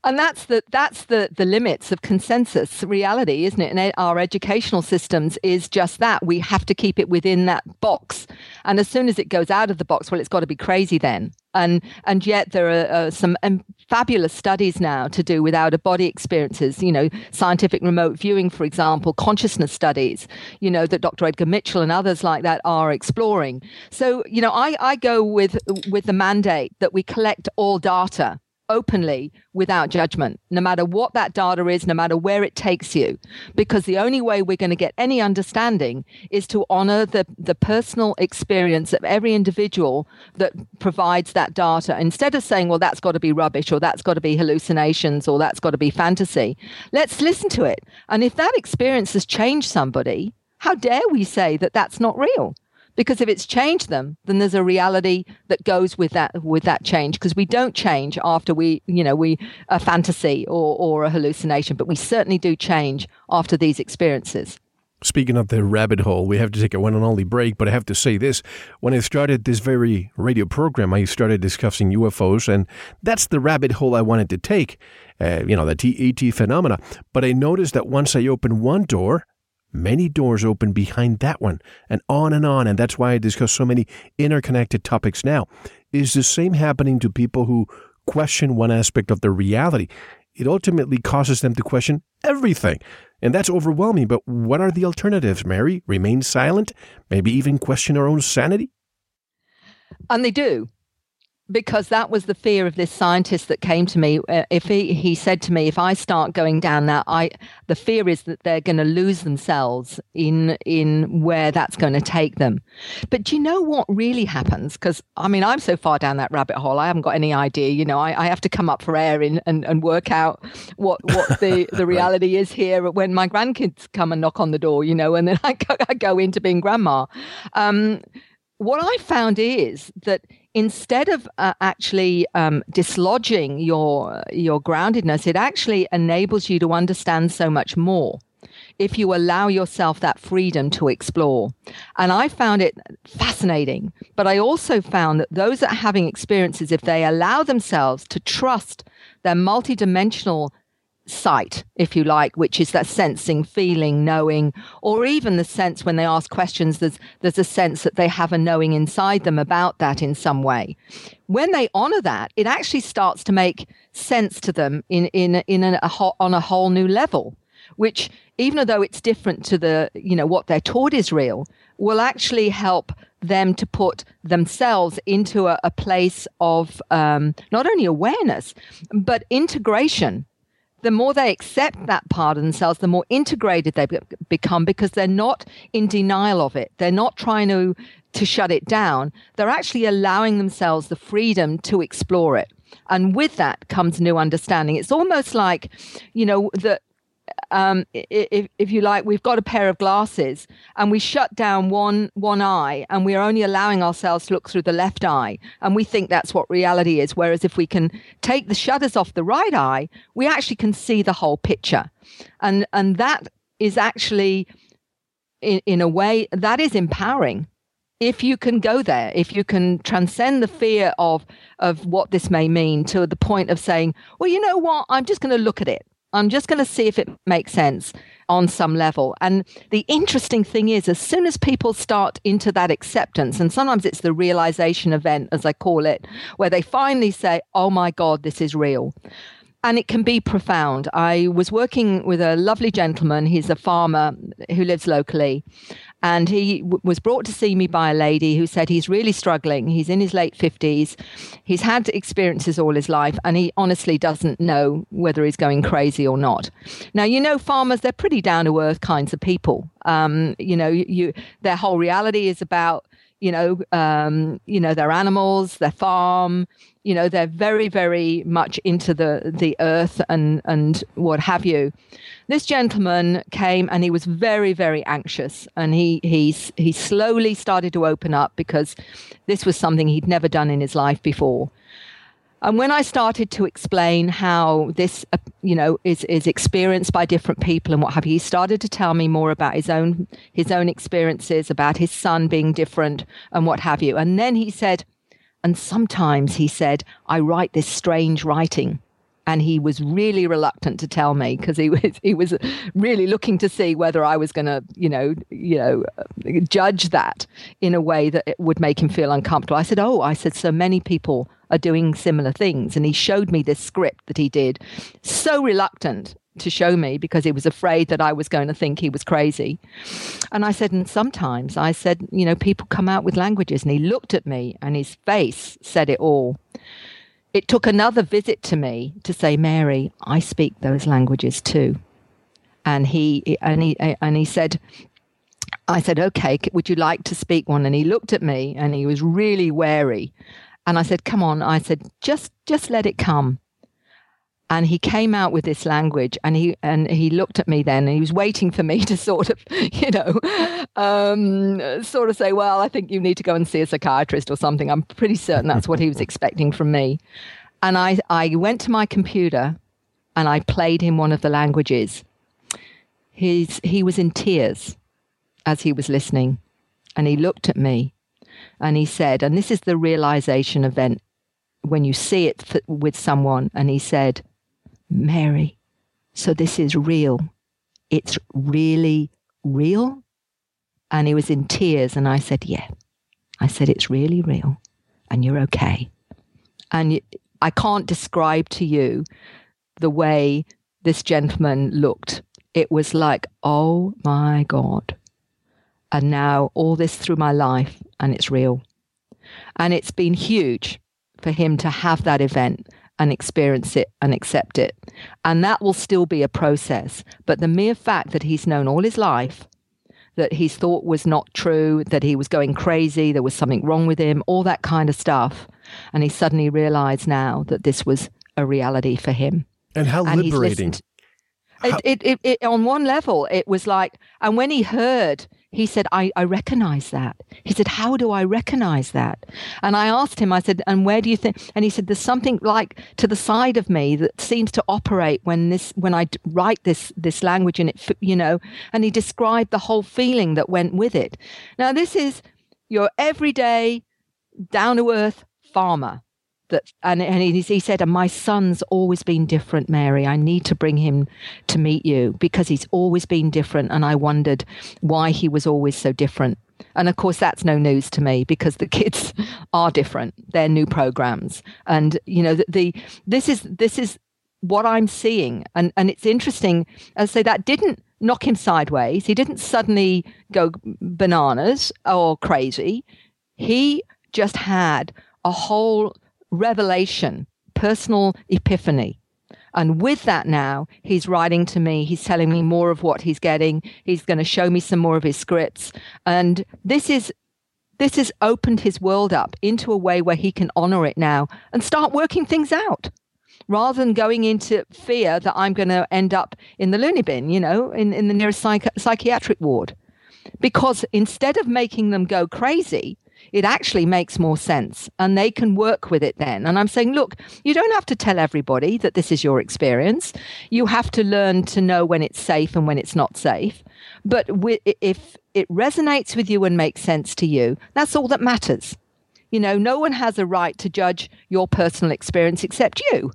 and that's the that's the the limits of consensus reality isn't it? And our educational systems is just that. We have to keep it within that box. And as soon as it goes out of the box well it's got to be crazy then. And and yet there are uh, some um, fabulous studies now to do with out of body experiences you know scientific remote viewing for example consciousness studies you know that dr edgar mitchell and others like that are exploring. So you know i i go with with the mandate that we collect all data openly without judgment, no matter what that data is, no matter where it takes you. Because the only way we're going to get any understanding is to honor the, the personal experience of every individual that provides that data. Instead of saying, well, that's got to be rubbish, or that's got to be hallucinations, or that's got to be fantasy, let's listen to it. And if that experience has changed somebody, how dare we say that that's not real? Because if it's changed them then there's a reality that goes with that with that change because we don't change after we you know we a fantasy or or a hallucination but we certainly do change after these experiences Speaking of the rabbit hole, we have to take a one and only break, but I have to say this. When I started this very radio program, I started discussing UFOs, and that's the rabbit hole I wanted to take, uh, you know, the ET phenomena. But I noticed that once I opened one door, many doors open behind that one, and on and on. And that's why I discuss so many interconnected topics now. Is the same happening to people who question one aspect of their reality? It ultimately causes them to question everything. And that's overwhelming, but what are the alternatives, Mary? Remain silent? Maybe even question our own sanity? And they do because that was the fear of this scientist that came to me uh, if he, he said to me if i start going down that i the fear is that they're going to lose themselves in in where that's going to take them. But do you know what really happens? Because i mean i'm so far down that rabbit hole i haven't got any idea you know i, I have to come up for air in, and, and work out what what the the reality right. is here when my grandkids come and knock on the door you know and then i go, I go into being grandma. Um, what i found is that instead of uh, actually um, dislodging your your groundedness, it actually enables you to understand so much more if you allow yourself that freedom to explore. And I found it fascinating. But I also found that those that are having experiences, if they allow themselves to trust their multidimensional sight, if you like, which is that sensing, feeling, knowing, or even the sense when they ask questions, there's there's a sense that they have a knowing inside them about that in some way. When they honor that, it actually starts to make sense to them in in in a, a on a whole new level, which even though it's different to the you know what they're taught is real, will actually help them to put themselves into a, a place of um, not only awareness but integration the more they accept that part of themselves, the more integrated they become because they're not in denial of it. They're not trying to, to shut it down. They're actually allowing themselves the freedom to explore it. And with that comes new understanding. It's almost like, you know, that um, if, if you like, we've got a pair of glasses and we shut down one one eye and we are only allowing ourselves to look through the left eye, and we think that's what reality is. Whereas if we can take the shutters off the right eye, we actually can see the whole picture, and and that is actually, in, in a way, that is empowering if you can go there, if you can transcend the fear of of what this may mean to the point of saying, well, you know what, I'm just going to look at it. I'm just going to see if it makes sense on some level. And the interesting thing is, as soon as people start into that acceptance, and sometimes it's the realization event, as I call it, where they finally say, Oh my God, this is real and it can be profound. I was working with a lovely gentleman. He's a farmer who lives locally. And he w- was brought to see me by a lady who said he's really struggling. He's in his late 50s. He's had experiences all his life, and he honestly doesn't know whether he's going crazy or not. Now, you know, farmers, they're pretty down to earth kinds of people. Um, you know, you, their whole reality is about you know, um, you know, their animals, their farm, you know, they're very, very much into the, the earth and, and what have you. This gentleman came and he was very, very anxious and he, he, he slowly started to open up because this was something he'd never done in his life before. And when I started to explain how this, uh, you know, is, is experienced by different people and what have you, he started to tell me more about his own his own experiences, about his son being different and what have you. And then he said, and sometimes he said, I write this strange writing and he was really reluctant to tell me because he was he was really looking to see whether I was going to you know you know judge that in a way that it would make him feel uncomfortable. I said, "Oh, I said so many people are doing similar things," and he showed me this script that he did, so reluctant to show me because he was afraid that I was going to think he was crazy. And I said, and sometimes I said, you know, people come out with languages, and he looked at me, and his face said it all. It took another visit to me to say, Mary, I speak those languages too. And he and he and he said, I said, okay, would you like to speak one? And he looked at me and he was really wary. And I said, come on. I said, just just let it come and he came out with this language and he and he looked at me then and he was waiting for me to sort of you know um, sort of say well i think you need to go and see a psychiatrist or something. I'm pretty certain that's what he was expecting from me. And i i went to my computer and i played him one of the languages. His, he was in tears as he was listening and he looked at me and he said and this is the realization event when you see it with someone and he said Mary, so this is real. It's really real? And he was in tears. And I said, Yeah. I said, It's really real. And you're okay. And I can't describe to you the way this gentleman looked. it was like, oh my God. And now all this through my life, and it's real. And it's been huge for him to have that event and experience it and accept it. And that will still be a process. But the mere fact that he's known all his life that his thought was not true, that he was going crazy, there was something wrong with him, all that kind of stuff. And he suddenly realized now that this was a reality for him. And how and liberating. How- it, it, it, it, on one level, it was like, and when he heard he said, I, I recognize that. He said, How do I recognize that? And I asked him, I said, And where do you think? And he said, There's something like to the side of me that seems to operate when this, when I write this, this language and it, you know, and he described the whole feeling that went with it. Now, this is your everyday, down to earth farmer that and, and he, he said and my son's always been different mary. I need to bring him to meet you because he's always been different and i wondered why he was always so different. And of course that's no news to me because the kids are different. They're new programs. And you know the, the this is this is what i'm seeing. And and it's interesting as say that didn't knock him sideways. He didn't suddenly go bananas or crazy. He just had a whole revelation, personal epiphany. And with that now, he's writing to me. He's telling me more of what he's getting. He's going to show me some more of his scripts. And this is this has opened his world up into a way where he can honor it now and start working things out rather than going into fear that I'm going to end up in the loony bin, you know, in, in the nearest psych- psychiatric ward. Because instead of making them go crazy, it actually makes more sense and they can work with it then. And I'm saying, look, you don't have to tell everybody that this is your experience. You have to learn to know when it's safe and when it's not safe. But if it resonates with you and makes sense to you, that's all that matters. You know, no one has a right to judge your personal experience except you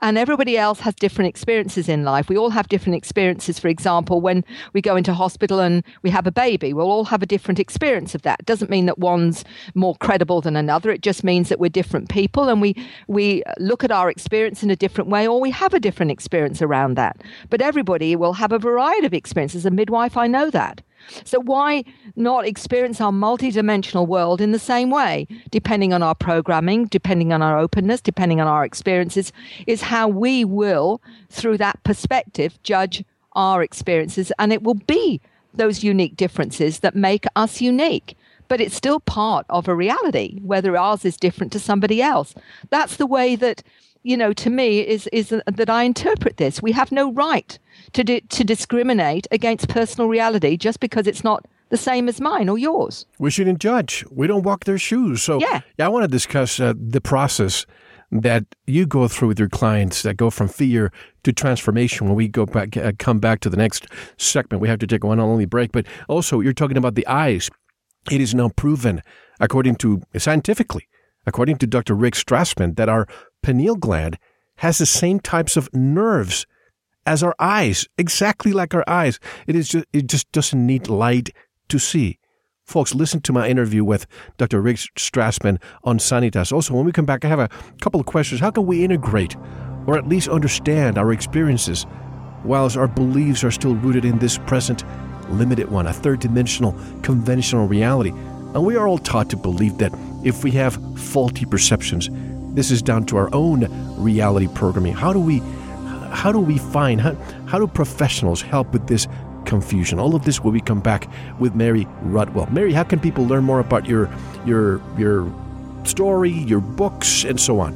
and everybody else has different experiences in life. We all have different experiences. For example, when we go into hospital and we have a baby, we'll all have a different experience of that. It doesn't mean that one's more credible than another. It just means that we're different people and we we look at our experience in a different way or we have a different experience around that. But everybody will have a variety of experiences. As a midwife, I know that. So why not experience our multidimensional world in the same way? Depending on our programming, depending on our openness, depending on our experiences, is how we will, through that perspective, judge our experiences. And it will be those unique differences that make us unique. But it's still part of a reality, whether ours is different to somebody else. That's the way that, you know, to me is, is that I interpret this. We have no right to, di- to discriminate against personal reality just because it's not the same as mine or yours. We shouldn't judge. We don't walk their shoes. So, yeah, yeah I want to discuss uh, the process that you go through with your clients that go from fear to transformation. When we go back, uh, come back to the next segment, we have to take one only break. But also, you're talking about the eyes. It is now proven, according to scientifically, according to Dr. Rick Strassman, that our pineal gland has the same types of nerves as our eyes, exactly like our eyes. It is just, it just doesn't need light to see. Folks, listen to my interview with Dr. Rick Strassman on Sanitas. Also, when we come back, I have a couple of questions. How can we integrate or at least understand our experiences whilst our beliefs are still rooted in this present limited one, a third dimensional, conventional reality? And we are all taught to believe that if we have faulty perceptions, this is down to our own reality programming. How do we how do we find, how, how do professionals help with this confusion? All of this will we come back with Mary Rodwell. Mary, how can people learn more about your, your, your story, your books, and so on?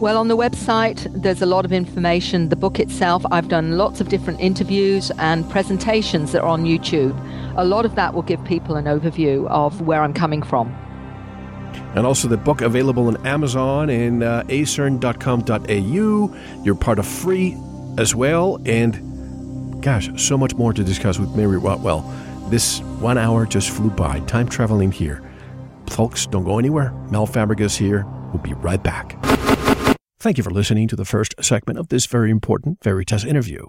Well, on the website, there's a lot of information. The book itself, I've done lots of different interviews and presentations that are on YouTube. A lot of that will give people an overview of where I'm coming from and also the book available on Amazon and uh, acern.com.au. You're part of free as well. And gosh, so much more to discuss with Mary Rodwell. This one hour just flew by. Time traveling here. Folks, don't go anywhere. Mel Fabregas here. We'll be right back. Thank you for listening to the first segment of this very important Veritas interview.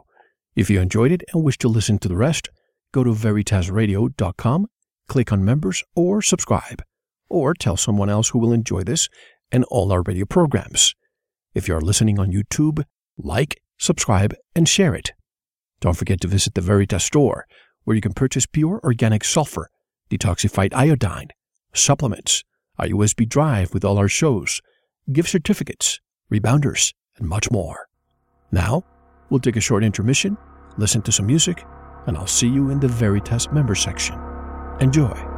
If you enjoyed it and wish to listen to the rest, go to veritasradio.com, click on members, or subscribe or tell someone else who will enjoy this and all our radio programs. If you are listening on YouTube, like, subscribe, and share it. Don't forget to visit the Veritas store, where you can purchase pure organic sulfur, detoxified iodine, supplements, a USB drive with all our shows, gift certificates, rebounders, and much more. Now, we'll take a short intermission, listen to some music, and I'll see you in the Veritas member section. Enjoy.